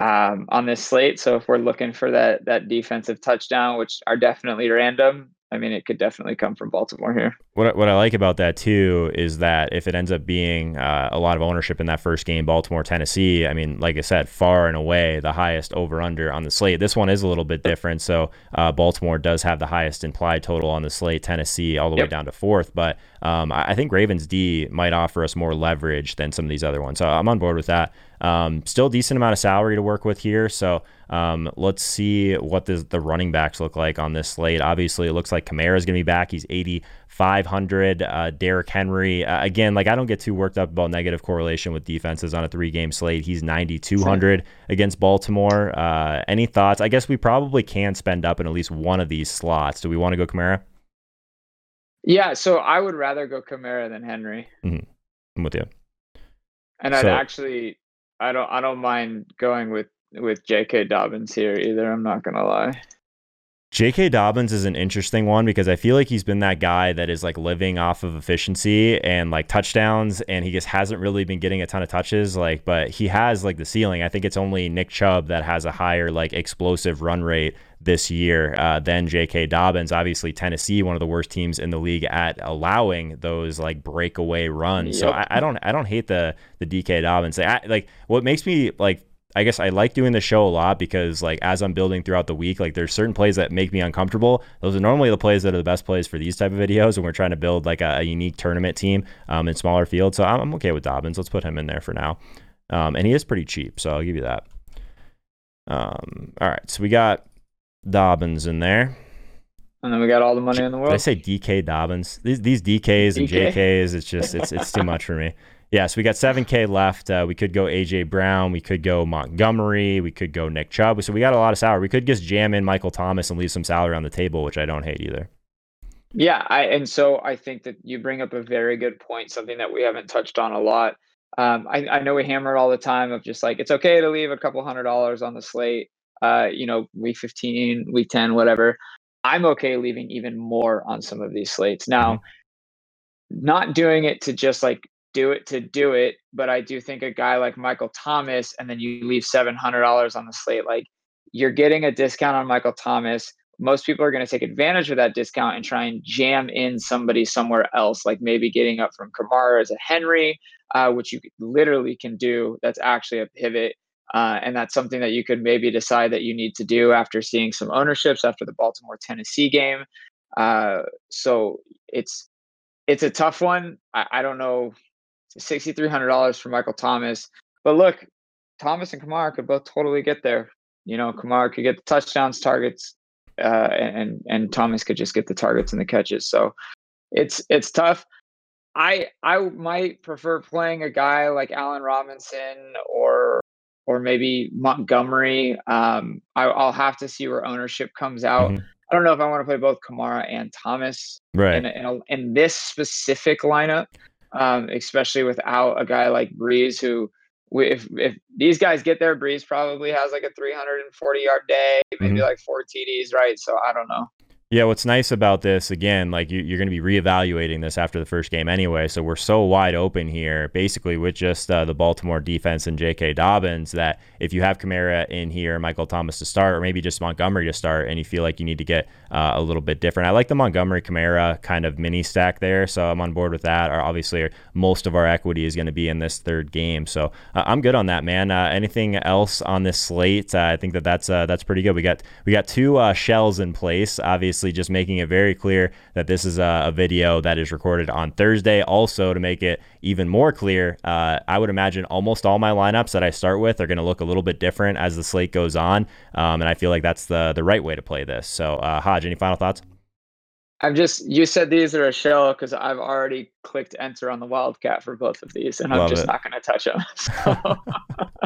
um, on this slate. So if we're looking for that that defensive touchdown, which are definitely random, I mean, it could definitely come from Baltimore here. What what I like about that too is that if it ends up being uh, a lot of ownership in that first game, Baltimore Tennessee. I mean, like I said, far and away the highest over under on the slate. This one is a little bit different. So uh, Baltimore does have the highest implied total on the slate. Tennessee all the yep. way down to fourth, but um, I, I think Ravens D might offer us more leverage than some of these other ones. So I'm on board with that. Um, still decent amount of salary to work with here. So um, let's see what the, the running backs look like on this slate. Obviously, it looks like Kamara is going to be back. He's 8,500. Uh, Derrick Henry, uh, again, like I don't get too worked up about negative correlation with defenses on a three game slate. He's 9,200 against Baltimore. Uh, any thoughts? I guess we probably can spend up in at least one of these slots. Do we want to go Kamara? Yeah, so I would rather go Kamara than Henry. Mm-hmm. I'm with you. And I'd actually, I don't, I don't mind going with with J.K. Dobbins here either. I'm not gonna lie. J.K. Dobbins is an interesting one because I feel like he's been that guy that is like living off of efficiency and like touchdowns, and he just hasn't really been getting a ton of touches. Like, but he has like the ceiling. I think it's only Nick Chubb that has a higher like explosive run rate this year uh, than J.K. Dobbins. Obviously, Tennessee, one of the worst teams in the league at allowing those like breakaway runs. Yep. So I, I, don't I don't hate the the DK Dobbins. I, like what makes me like I guess I like doing the show a lot because like as I'm building throughout the week, like there's certain plays that make me uncomfortable. Those are normally the plays that are the best plays for these type of videos, when we're trying to build like a, a unique tournament team um, in smaller fields. So I'm, I'm, okay with Dobbins. Let's put him in there for now, um, and he is pretty cheap, so I'll give you that. Um, all right, so we got Dobbins in there. And then we got all the money in the world. Did I say DK Dobbins? These these DKs and JKs, it's just it's it's too much for me. Yeah, so we got 7K left. Uh, we could go AJ Brown. We could go Montgomery. We could go Nick Chubb. So we got a lot of salary. We could just jam in Michael Thomas and leave some salary on the table, which I don't hate either. Yeah, I and so I think that you bring up a very good point, something that we haven't touched on a lot. Um, I, I know we hammer it all the time of just like it's okay to leave a couple hundred dollars on the slate. Uh, you know, week 15, week 10, whatever. I'm okay leaving even more on some of these slates. Now, mm-hmm. not doing it to just like do it to do it. But I do think a guy like Michael Thomas, and then you leave seven hundred dollars on the slate, like you're getting a discount on Michael Thomas. Most people are going to take advantage of that discount and try and jam in somebody somewhere else, like maybe getting up from Kamara as a Henry, uh, which you literally can do. That's actually a pivot. Uh, and that's something that you could maybe decide that you need to do after seeing some ownerships after the Baltimore Tennessee game. Uh, so it's it's a tough one. I, I don't know $6,300 for Michael Thomas. But look, Thomas and Kamara could both totally get there. You know, Kamara could get the touchdowns, targets, uh, and and Thomas could just get the targets and the catches. So it's it's tough. I I might prefer playing a guy like Allen Robinson or or maybe Montgomery. Um, I, will have to see where ownership comes out. Mm-hmm. I don't know if I want to play both Kamara and Thomas right. in, in, a, in this specific lineup um, especially without a guy like Brees, who if if these guys get there, Brees probably has like a 340 yard day, maybe mm-hmm. like four TDs, right? So I don't know. Yeah, what's nice about this again, like you, are going to be reevaluating this after the first game anyway. So we're so wide open here, basically with just uh, the Baltimore defense and J.K. Dobbins, that if you have Kamara in here, Michael Thomas to start, or maybe just Montgomery to start, and you feel like you need to get uh, a little bit different. I like the Montgomery Kamara kind of mini stack there, so I'm on board with that. Or obviously, most of our equity is going to be in this third game, so uh, I'm good on that, man. Uh, anything else on this slate? Uh, I think that that's uh, that's pretty good. We got we got two shells in place, obviously obviously just making it very clear that this is a, a video that is recorded on Thursday. Also, to make it even more clear, uh, I would imagine almost all my lineups that I start with are going to look a little bit different as the slate goes on, um, and I feel like that's the the right way to play this. So, uh, Hodge, any final thoughts? I'm just you said these are a shell because I've already clicked enter on the Wildcat for both of these, and Love I'm just it. not going to touch them. So.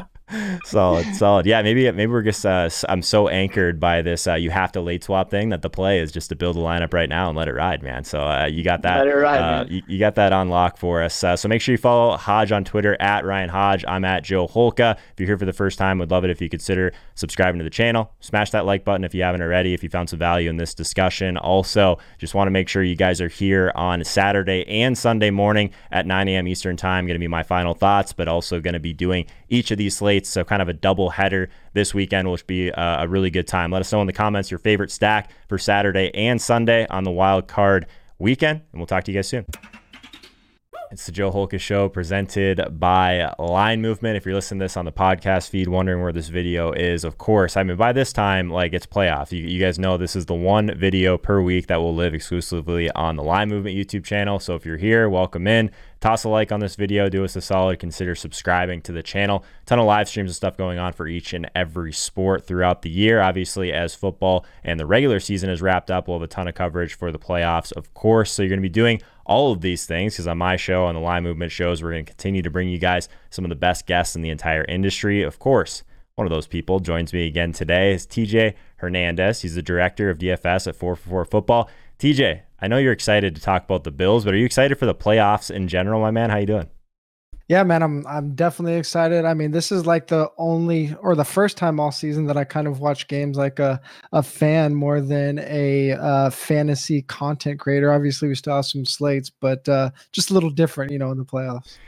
solid, solid. Yeah, maybe maybe we're just uh, I'm so anchored by this uh, you have to late swap thing that the play is just to build a lineup right now and let it ride, man. So uh, you got that. Let it ride, uh, you, you, got that on lock for us. Uh, so make sure you follow Hodge on Twitter at Ryan Hodge. I'm at Joe Holka. If you're here for the first time, would love it if you consider subscribing to the channel. Smash that like button if you haven't already. If you found some value in this discussion. Also, just want to make sure you guys are here on Saturday and Sunday morning at 9 a.m. Eastern time. Going to be my final thoughts, but also going to be doing each of these slates. So kind of a double header this weekend, which be a really good time. Let us know in the comments your favorite stack for Saturday and Sunday on the wild card weekend, and we'll talk to you guys soon. It's the Joe Holka Show presented by Line Movement. If you're listening to this on the podcast feed, wondering where this video is, of course, I mean, by this time, like it's playoff. You, you guys know this is the one video per week that will live exclusively on the Line Movement YouTube channel. So if you're here, welcome in. Toss a like on this video. Do us a solid. Consider subscribing to the channel. Ton of live streams and stuff going on for each and every sport throughout the year. Obviously, as football and the regular season is wrapped up, we'll have a ton of coverage for the playoffs, of course. So you're going to be doing all of these things because on my show, on the Line Movement shows, we're going to continue to bring you guys some of the best guests in the entire industry. Of course, one of those people joins me again today is TJ Hernandez. He's the director of DFS at 4for4 Football. TJ, I know you're excited to talk about the Bills, but are you excited for the playoffs in general, my man? How you doing? Yeah, man, I'm I'm definitely excited. I mean, this is like the only or the first time all season that I kind of watch games like a a fan more than a uh, fantasy content creator. Obviously, we still have some slates, but uh, just a little different, you know, in the playoffs.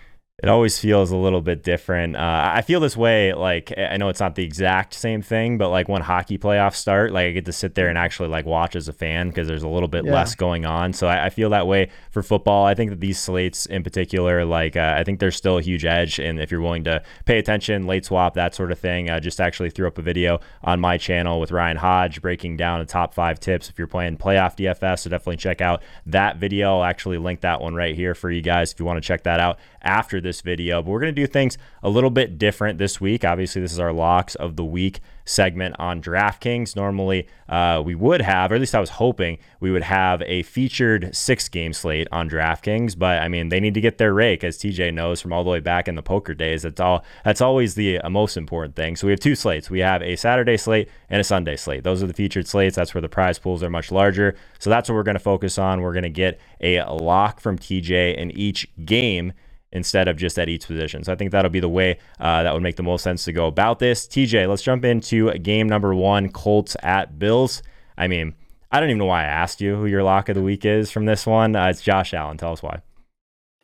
It always feels a little bit different. Uh, I feel this way, like I know it's not the exact same thing, but like when hockey playoffs start, like I get to sit there and actually like watch as a fan because there's a little bit yeah. less going on. So I, I, feel that way for football. I think that these slates in particular, like uh, I think there's still a huge edge, and if you're willing to pay attention, late swap, that sort of thing, uh, just actually threw up a video on my channel with Ryan Hodge breaking down the top five tips if you're playing playoff DFS. So definitely check out that video. I'll actually link that one right here for you guys if you want to check that out after this video. But we're going to do things a little bit different this week. Obviously, this is our locks of the week segment on DraftKings. Normally, uh, we would have, or at least I was hoping we would have a featured six game slate on DraftKings. But I mean, they need to get their rake, as TJ knows from all the way back in the poker days. That's all. That's always the uh, most important thing. So we have two slates. We have a Saturday slate and a Sunday slate. Those are the featured slates. That's where the prize pools are much larger. So that's what we're going to focus on. We're going to get a lock from TJ in each game instead of just at each position. So I think that'll be the way uh, that would make the most sense to go about this. TJ, let's jump into game number one Colts at Bills. I mean, I don't even know why I asked you who your lock of the week is from this one. Uh, it's Josh Allen. Tell us why.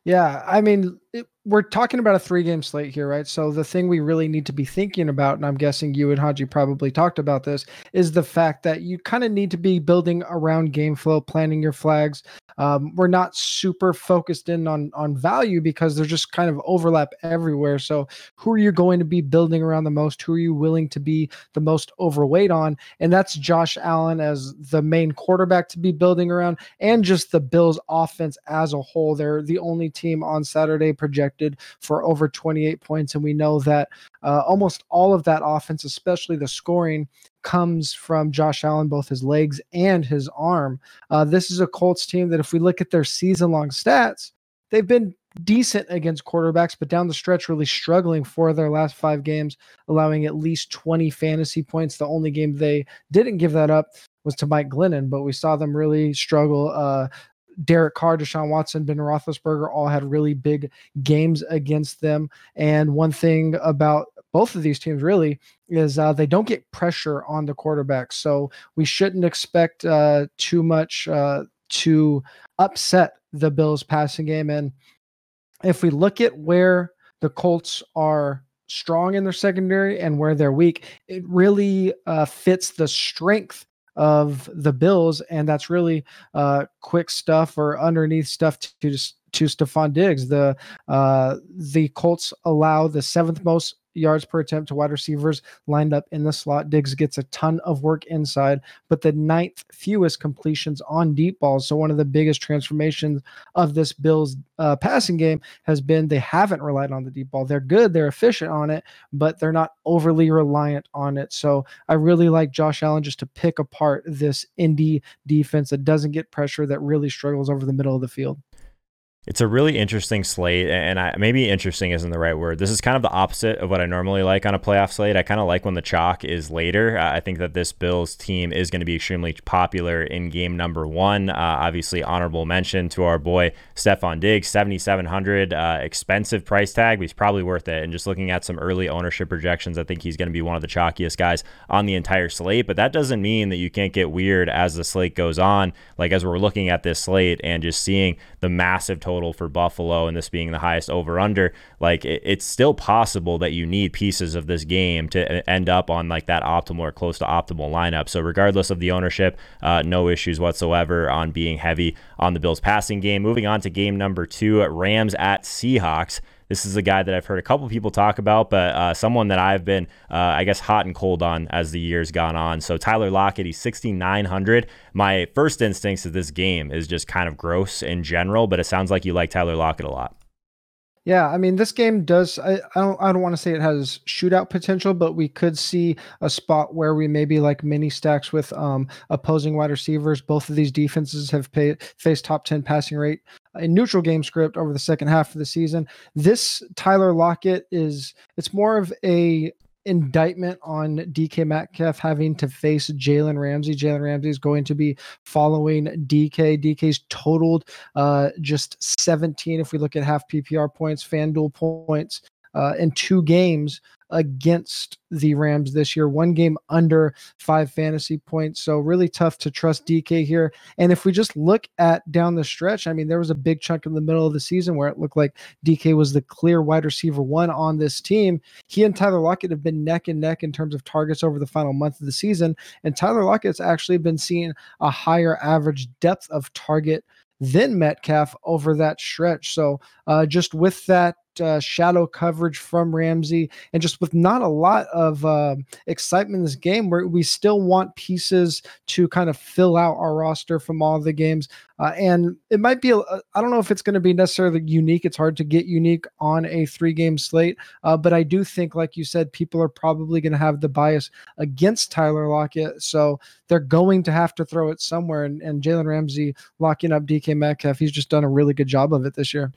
Yeah, I mean, it, we're talking about a three game slate here, right? So the thing we really need to be thinking about, and I'm guessing you and Hodge probably talked about this, is the fact that you kind of need to be building around game flow, planning your flags. Um, we're not super focused in on on value because there's just kind of overlap everywhere. So who are you going to be building around the most? Who are you willing to be the most overweight on? And that's Josh Allen as the main quarterback to be building around, and just the Bills offense as a whole. They're the only team on Saturday projected for over 28 points. And we know that uh, almost all of that offense, especially the scoring, comes from Josh Allen, both his legs and his arm. Uh, this is a Colts team that, if we look at their season long stats, they've been decent against quarterbacks, but down the stretch, really struggling for their last five games, allowing at least 20 fantasy points. The only game they didn't give that up was to Mike Glennon, but we saw them really struggle. Uh, Derek Carr, Deshaun Watson, Ben Roethlisberger all had really big games against them. And one thing about both of these teams really is uh, they don't get pressure on the quarterback. So we shouldn't expect uh, too much uh, to upset the Bills passing game. And if we look at where the Colts are strong in their secondary and where they're weak, it really uh, fits the strength of the Bills, and that's really uh, quick stuff or underneath stuff to to Stefon Diggs. The uh, the Colts allow the seventh most yards per attempt to wide receivers lined up in the slot. Diggs gets a ton of work inside, but the ninth fewest completions on deep balls. So one of the biggest transformations of this Bills uh, passing game has been they haven't relied on the deep ball. They're good, they're efficient on it, but they're not overly reliant on it. So I really like Josh Allen just to pick apart this Indy defense that doesn't get pressure, that really struggles over the middle of the field. It's a really interesting slate, and I, maybe interesting isn't the right word. This is kind of the opposite of what I normally like on a playoff slate. I kind of like when the chalk is later. Uh, I think that this Bills team is going to be extremely popular in game number one. Uh, obviously, honorable mention to our boy Stefon Diggs, 7,700, uh, expensive price tag, but he's probably worth it. And just looking at some early ownership projections, I think he's going to be one of the chalkiest guys on the entire slate. But that doesn't mean that you can't get weird as the slate goes on. Like as we're looking at this slate and just seeing the massive total total for Buffalo and this being the highest over under, like it, it's still possible that you need pieces of this game to end up on like that optimal or close to optimal lineup. So regardless of the ownership, uh, no issues whatsoever on being heavy on the Bills passing game. Moving on to game number two, Rams at Seahawks. This is a guy that I've heard a couple people talk about, but uh, someone that I've been, uh, I guess, hot and cold on as the years gone on. So Tyler Lockett, he's 6,900. My first instincts of this game is just kind of gross in general, but it sounds like you like Tyler Lockett a lot. Yeah, I mean, this game does. I, I don't. I don't want to say it has shootout potential, but we could see a spot where we maybe like mini stacks with um, opposing wide receivers. Both of these defenses have pay, faced top ten passing rate in neutral game script over the second half of the season. This Tyler Lockett is. It's more of a indictment on DK Metcalf having to face Jalen Ramsey. Jalen Ramsey is going to be following DK. DK's totaled uh, just 17 if we look at half PPR points, FanDuel points uh, in two games against the Rams this year. One game under five fantasy points. So really tough to trust DK here. And if we just look at down the stretch, I mean, there was a big chunk in the middle of the season where it looked like DK was the clear wide receiver one on this team. He and Tyler Lockett have been neck and neck in terms of targets over the final month of the season. And Tyler Lockett's actually been seeing a higher average depth of target than Metcalf over that stretch. So uh, just with that uh, shadow coverage from Ramsey, and just with not a lot of uh, excitement in this game, where we still want pieces to kind of fill out our roster from all the games. Uh, and it might be, I don't know if it's going to be necessarily unique. It's hard to get unique on a three game slate. Uh, but I do think, like you said, people are probably going to have the bias against Tyler Lockett. So they're going to have to throw it somewhere. And, and Jalen Ramsey locking up DK Metcalf, he's just done a really good job of it this year.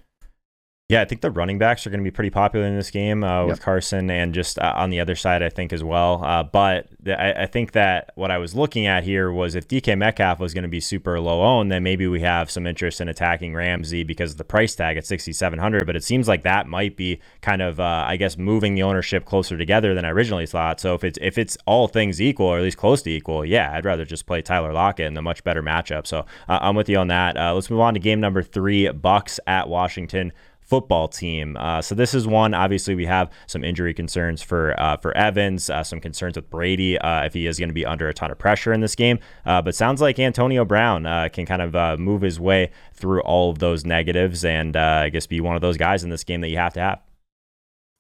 Yeah, I think the running backs are going to be pretty popular in this game uh, with Carson and just uh, on the other side, I think as well. Uh, but th- I, I, think that what I was looking at here was if DK Metcalf was going to be super low owned, then maybe we have some interest in attacking Ramsey because of the price tag at 6,700. But it seems like that might be kind of, uh, I guess, moving the ownership closer together than I originally thought. So if it's if it's all things equal or at least close to equal, yeah, I'd rather just play Tyler Lockett in a much better matchup. So uh, I'm with you on that. Uh, let's move on to game number three: Bucs at Washington football team. Uh, so this is one. Obviously, we have some injury concerns for uh, for Evans, uh, some concerns with Brady uh, if he is going to be under a ton of pressure in this game. Uh, but sounds like Antonio Brown uh, can kind of move his way through all of those negatives and I guess be one of those guys in this game that you have to have.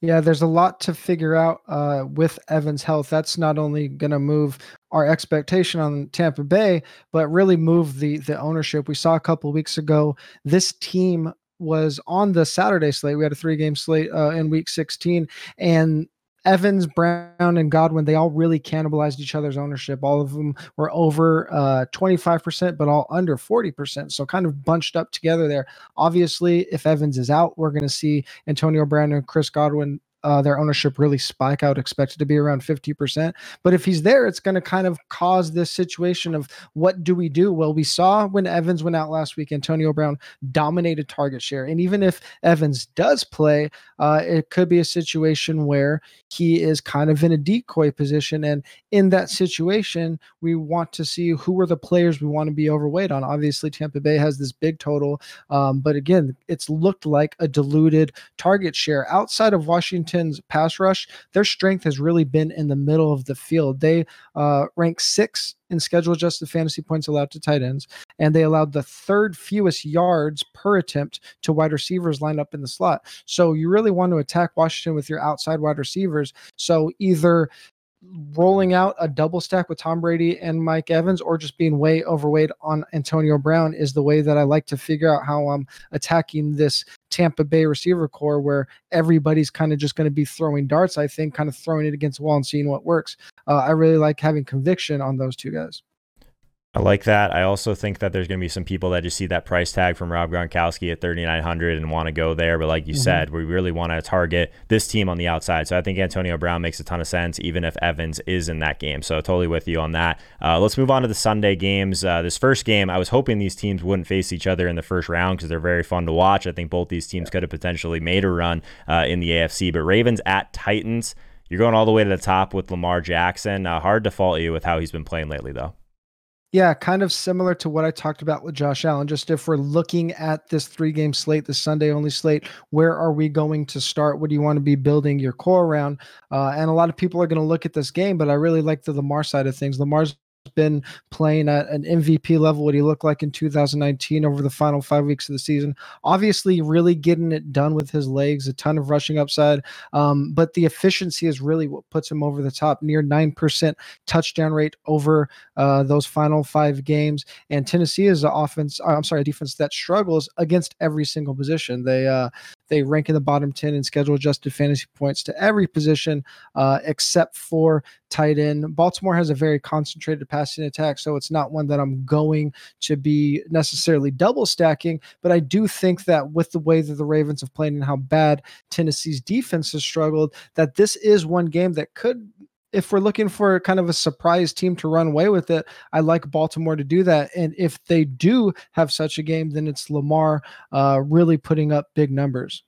Yeah, there's a lot to figure out uh, with Evans' health. That's not only going to move our expectation on Tampa Bay, but really move the the ownership. We saw a couple weeks ago this team was on the Saturday slate. We had a three game slate uh, in week 16, and Evans, Brown, and Godwin, they all really cannibalized each other's ownership. All of them were over uh, 25%, but all under 40%. So kind of bunched up together there. Obviously, if Evans is out, we're going to see Antonio Brown and Chris Godwin uh, their ownership really spike. I would expect it to be around 50%. But if he's there, it's going to kind of cause this situation of what do we do? Well, we saw when Evans went out last week, Antonio Brown dominated target share. And even if Evans does play, uh, it could be a situation where he is kind of in a decoy position. And in that situation, we want to see who are the players we want to be overweight on. Obviously, Tampa Bay has this big total. Um, but again, it's looked like a diluted target share outside of Washington Washington's pass rush, their strength has really been in the middle of the field. They uh, rank six in schedule adjusted fantasy points allowed to tight ends, and they allowed the third fewest yards per attempt to wide receivers lined up in the slot. So you really want to attack Washington with your outside wide receivers. So either rolling out a double stack with Tom Brady and Mike Evans or just being way overweight on Antonio Brown is the way that I like to figure out how I'm attacking this Tampa Bay receiver corps where everybody's kind of just going to be throwing darts, I think, kind of throwing it against the wall and seeing what works. Uh, I really like having conviction on those two guys. I like that. I also think that there's going to be some people that just see that price tag from Rob Gronkowski at 3,900 and want to go there. But like you mm-hmm. said, we really want to target this team on the outside. So I think Antonio Brown makes a ton of sense, even if Evans is in that game. So totally with you on that. Uh, let's move on to the Sunday games. Uh, this first game, I was hoping these teams wouldn't face each other in the first round because they're very fun to watch. I think both these teams could have potentially made a run uh, in the AFC. But Ravens at Titans, you're going all the way to the top with Lamar Jackson. Uh, hard to fault you with how he's been playing lately, though. Yeah, kind of similar to what I talked about with Josh Allen. Just if we're looking at this three game slate, the Sunday only slate, where are we going to start? What do you want to be building your core around? Uh, and a lot of people are going to look at this game, but I really like the Lamar side of things. Lamar's been playing at an MVP level, what he looked like in 2019 over the final five weeks of the season. Obviously, really getting it done with his legs, a ton of rushing upside. Um, but the efficiency is really what puts him over the top, near 9% touchdown rate over uh, those final five games. And Tennessee is an offense, I'm sorry, a defense that struggles against every single position. They, uh, they rank in the bottom 10 in schedule adjusted fantasy points to every position uh, except for tight end. Baltimore has a very concentrated passing attack, so it's not one that I'm going to be necessarily double stacking. But I do think that with the way that the Ravens have played and how bad Tennessee's defense has struggled, that this is one game that could if we're looking for kind of a surprise team to run away with it, I like Baltimore to do that. And if they do have such a game, then it's Lamar uh, really putting up big numbers.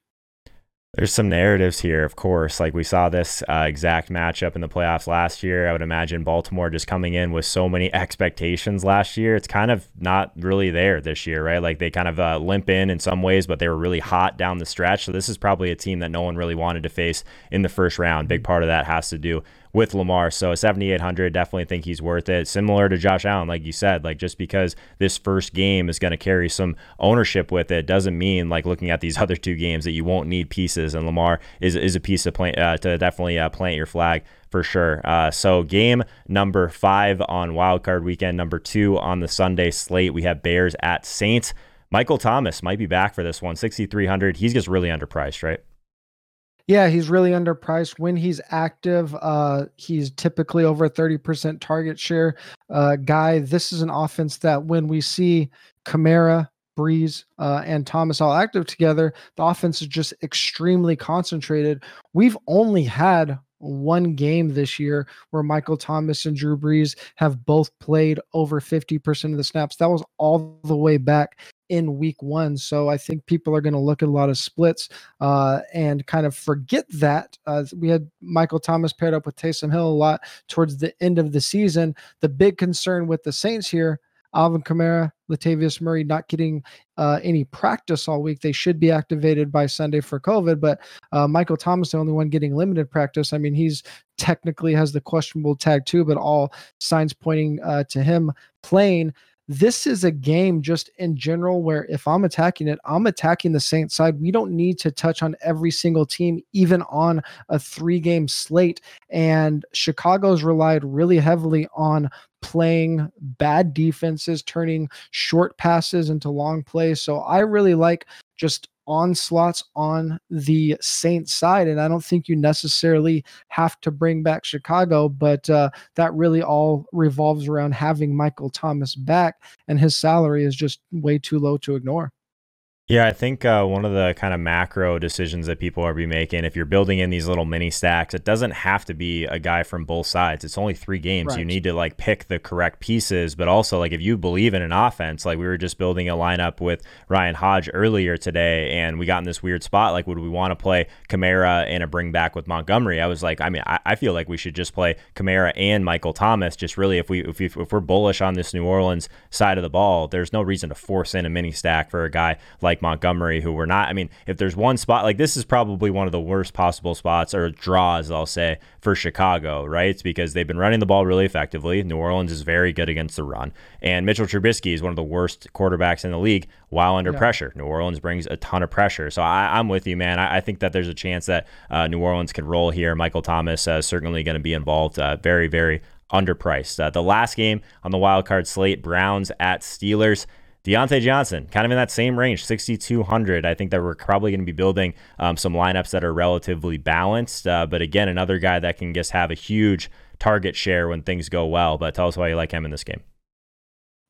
There's some narratives here, of course. Like we saw this uh, exact matchup in the playoffs last year. I would imagine Baltimore just coming in with so many expectations last year. It's kind of not really there this year, right? Like they kind of uh, limp in in some ways, but they were really hot down the stretch. So this is probably a team that no one really wanted to face in the first round. Big part of that has to do with Lamar. So 7,800, definitely think he's worth it. Similar to Josh Allen, like you said, like just because this first game is going to carry some ownership with it doesn't mean like looking at these other two games that you won't need pieces. And Lamar is, is a piece to plant, uh, to definitely uh, plant your flag for sure. Uh, so game number five on wildcard weekend, number two on the Sunday slate, we have Bears at Saints. Michael Thomas might be back for this one, 6,300. He's just really underpriced, right? Yeah, he's really underpriced. When he's active, uh, he's typically over 30% target share uh, guy. This is an offense that when we see Kamara, Brees, uh, and Thomas all active together, the offense is just extremely concentrated. We've only had one game this year where Michael Thomas and Drew Brees have both played over 50% of the snaps. That was all the way back in week one. So I think people are going to look at a lot of splits uh, and kind of forget that. Uh, we had Michael Thomas paired up with Taysom Hill a lot towards the end of the season. The big concern with the Saints here. Alvin Kamara, Latavius Murray not getting uh, any practice all week. They should be activated by Sunday for COVID, but uh, Michael Thomas, the only one getting limited practice. I mean, he's technically has the questionable tag too, but all signs pointing uh, to him playing this is a game just in general where if I'm attacking it, I'm attacking the Saints side. We don't need to touch on every single team, even on a three game slate. And Chicago's relied really heavily on playing bad defenses, turning short passes into long plays. So I really like just onslaughts on the Saints side. And I don't think you necessarily have to bring back Chicago, but uh, that really all revolves around having Michael Thomas back, and his salary is just way too low to ignore. Yeah, I think uh, one of the kind of macro decisions that people are be making, if you're building in these little mini stacks, it doesn't have to be a guy from both sides. It's only three games. Right. You need to like pick the correct pieces, but also like if you believe in an offense, like we were just building a lineup with Ryan Hodge earlier today, and we got in this weird spot. Like, would we want to play Kamara and a bring back with Montgomery? I was like, I mean, I, I feel like we should just play Kamara and Michael Thomas. Just really, if we if, we, if we're bullish on this New Orleans side of the ball, there's no reason to force in a mini stack for a guy like like Montgomery, who were not. I mean, if there's one spot, like this is probably one of the worst possible spots or draws, I'll say, for Chicago, right? It's because they've been running the ball really effectively. New Orleans is very good against the run. And Mitchell Trubisky is one of the worst quarterbacks in the league while under yeah. pressure. New Orleans brings a ton of pressure. So I, am with you, man. I, I, think that there's a chance that uh, New Orleans can roll here. Michael Thomas uh, certainly going to be involved. Uh, very, very underpriced. Uh, the last game on the wild card slate, Browns at Steelers. Diontae Johnson, kind of in that same range, 6,200. I think that we're probably going to be building um, some lineups that are relatively balanced. Uh, but again, another guy that can just have a huge target share when things go well. But tell us why you like him in this game.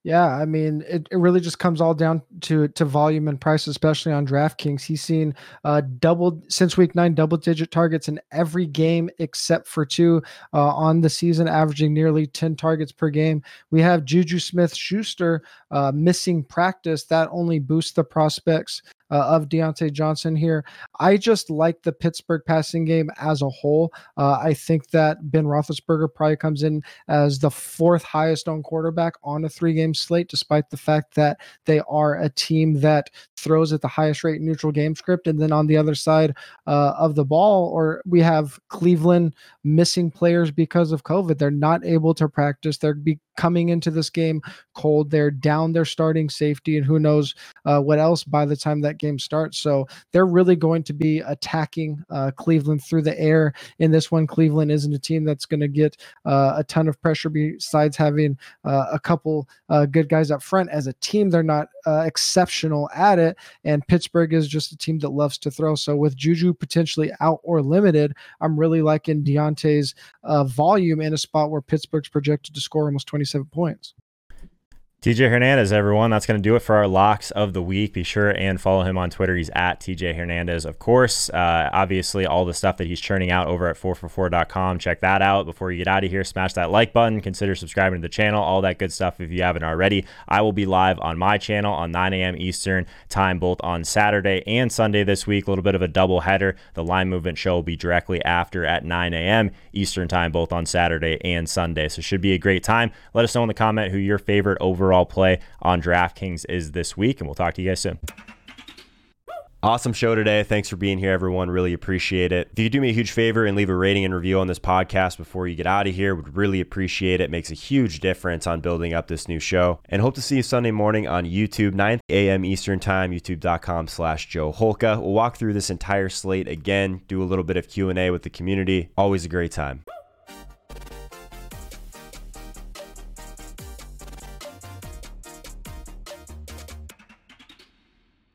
Yeah, I mean, it, it really just comes all down to to volume and price, especially on DraftKings. He's seen uh, double since week nine, double digit targets in every game except for two uh, on the season, averaging nearly ten targets per game. We have Juju Smith Schuster uh, missing practice. That only boosts the prospects uh, of Diontae Johnson here. I just like the Pittsburgh passing game as a whole. Uh, I think that Ben Roethlisberger probably comes in as the fourth highest owned quarterback on a three game slate, despite the fact that they are a team that throws at the highest rate neutral game script. And then on the other side uh, of the ball, or we have Cleveland missing players because of COVID. They're not able to practice. They're be coming into this game cold. They're down their starting safety, and who knows uh, what else by the time that game starts. So they're really going to be attacking uh, Cleveland through the air in this one. Cleveland isn't a team that's going to get uh, a ton of pressure besides having uh, a couple uh, good guys up front. As a team, they're not uh, exceptional at it, and Pittsburgh is just a team that loves to throw. So with Juju potentially out or limited, I'm really liking Diontae's volume in a spot where Pittsburgh's projected to score almost 27 points. TJ Hernandez, everyone. That's going to do it for our locks of the week. Be sure and follow him on Twitter. He's at TJ Hernandez, of course. Uh, obviously, all the stuff that he's churning out over at 4for4.com. Check that out. Before you get out of here, smash that like button. Consider subscribing to the channel. All that good stuff if you haven't already. I will be live on my channel on 9 a.m. Eastern time, both on Saturday and Sunday this week. A little bit of a double header. The line movement show will be directly after at 9 a.m. Eastern time, both on Saturday and Sunday. So, should be a great time. Let us know in the comment who your favorite overall play on DraftKings is this week, and we'll talk to you guys soon. Awesome show today. Thanks for being here, everyone. Really appreciate it. If you do me a huge favor and leave a rating and review on this podcast before you get out of here, would really appreciate it. Makes a huge difference on building up this new show. And hope to see you Sunday morning on YouTube, 9 a.m. Eastern Time, youtube.com slash Joe Holka. We'll walk through this entire slate again, do a little bit of Q&A with the community. Always a great time.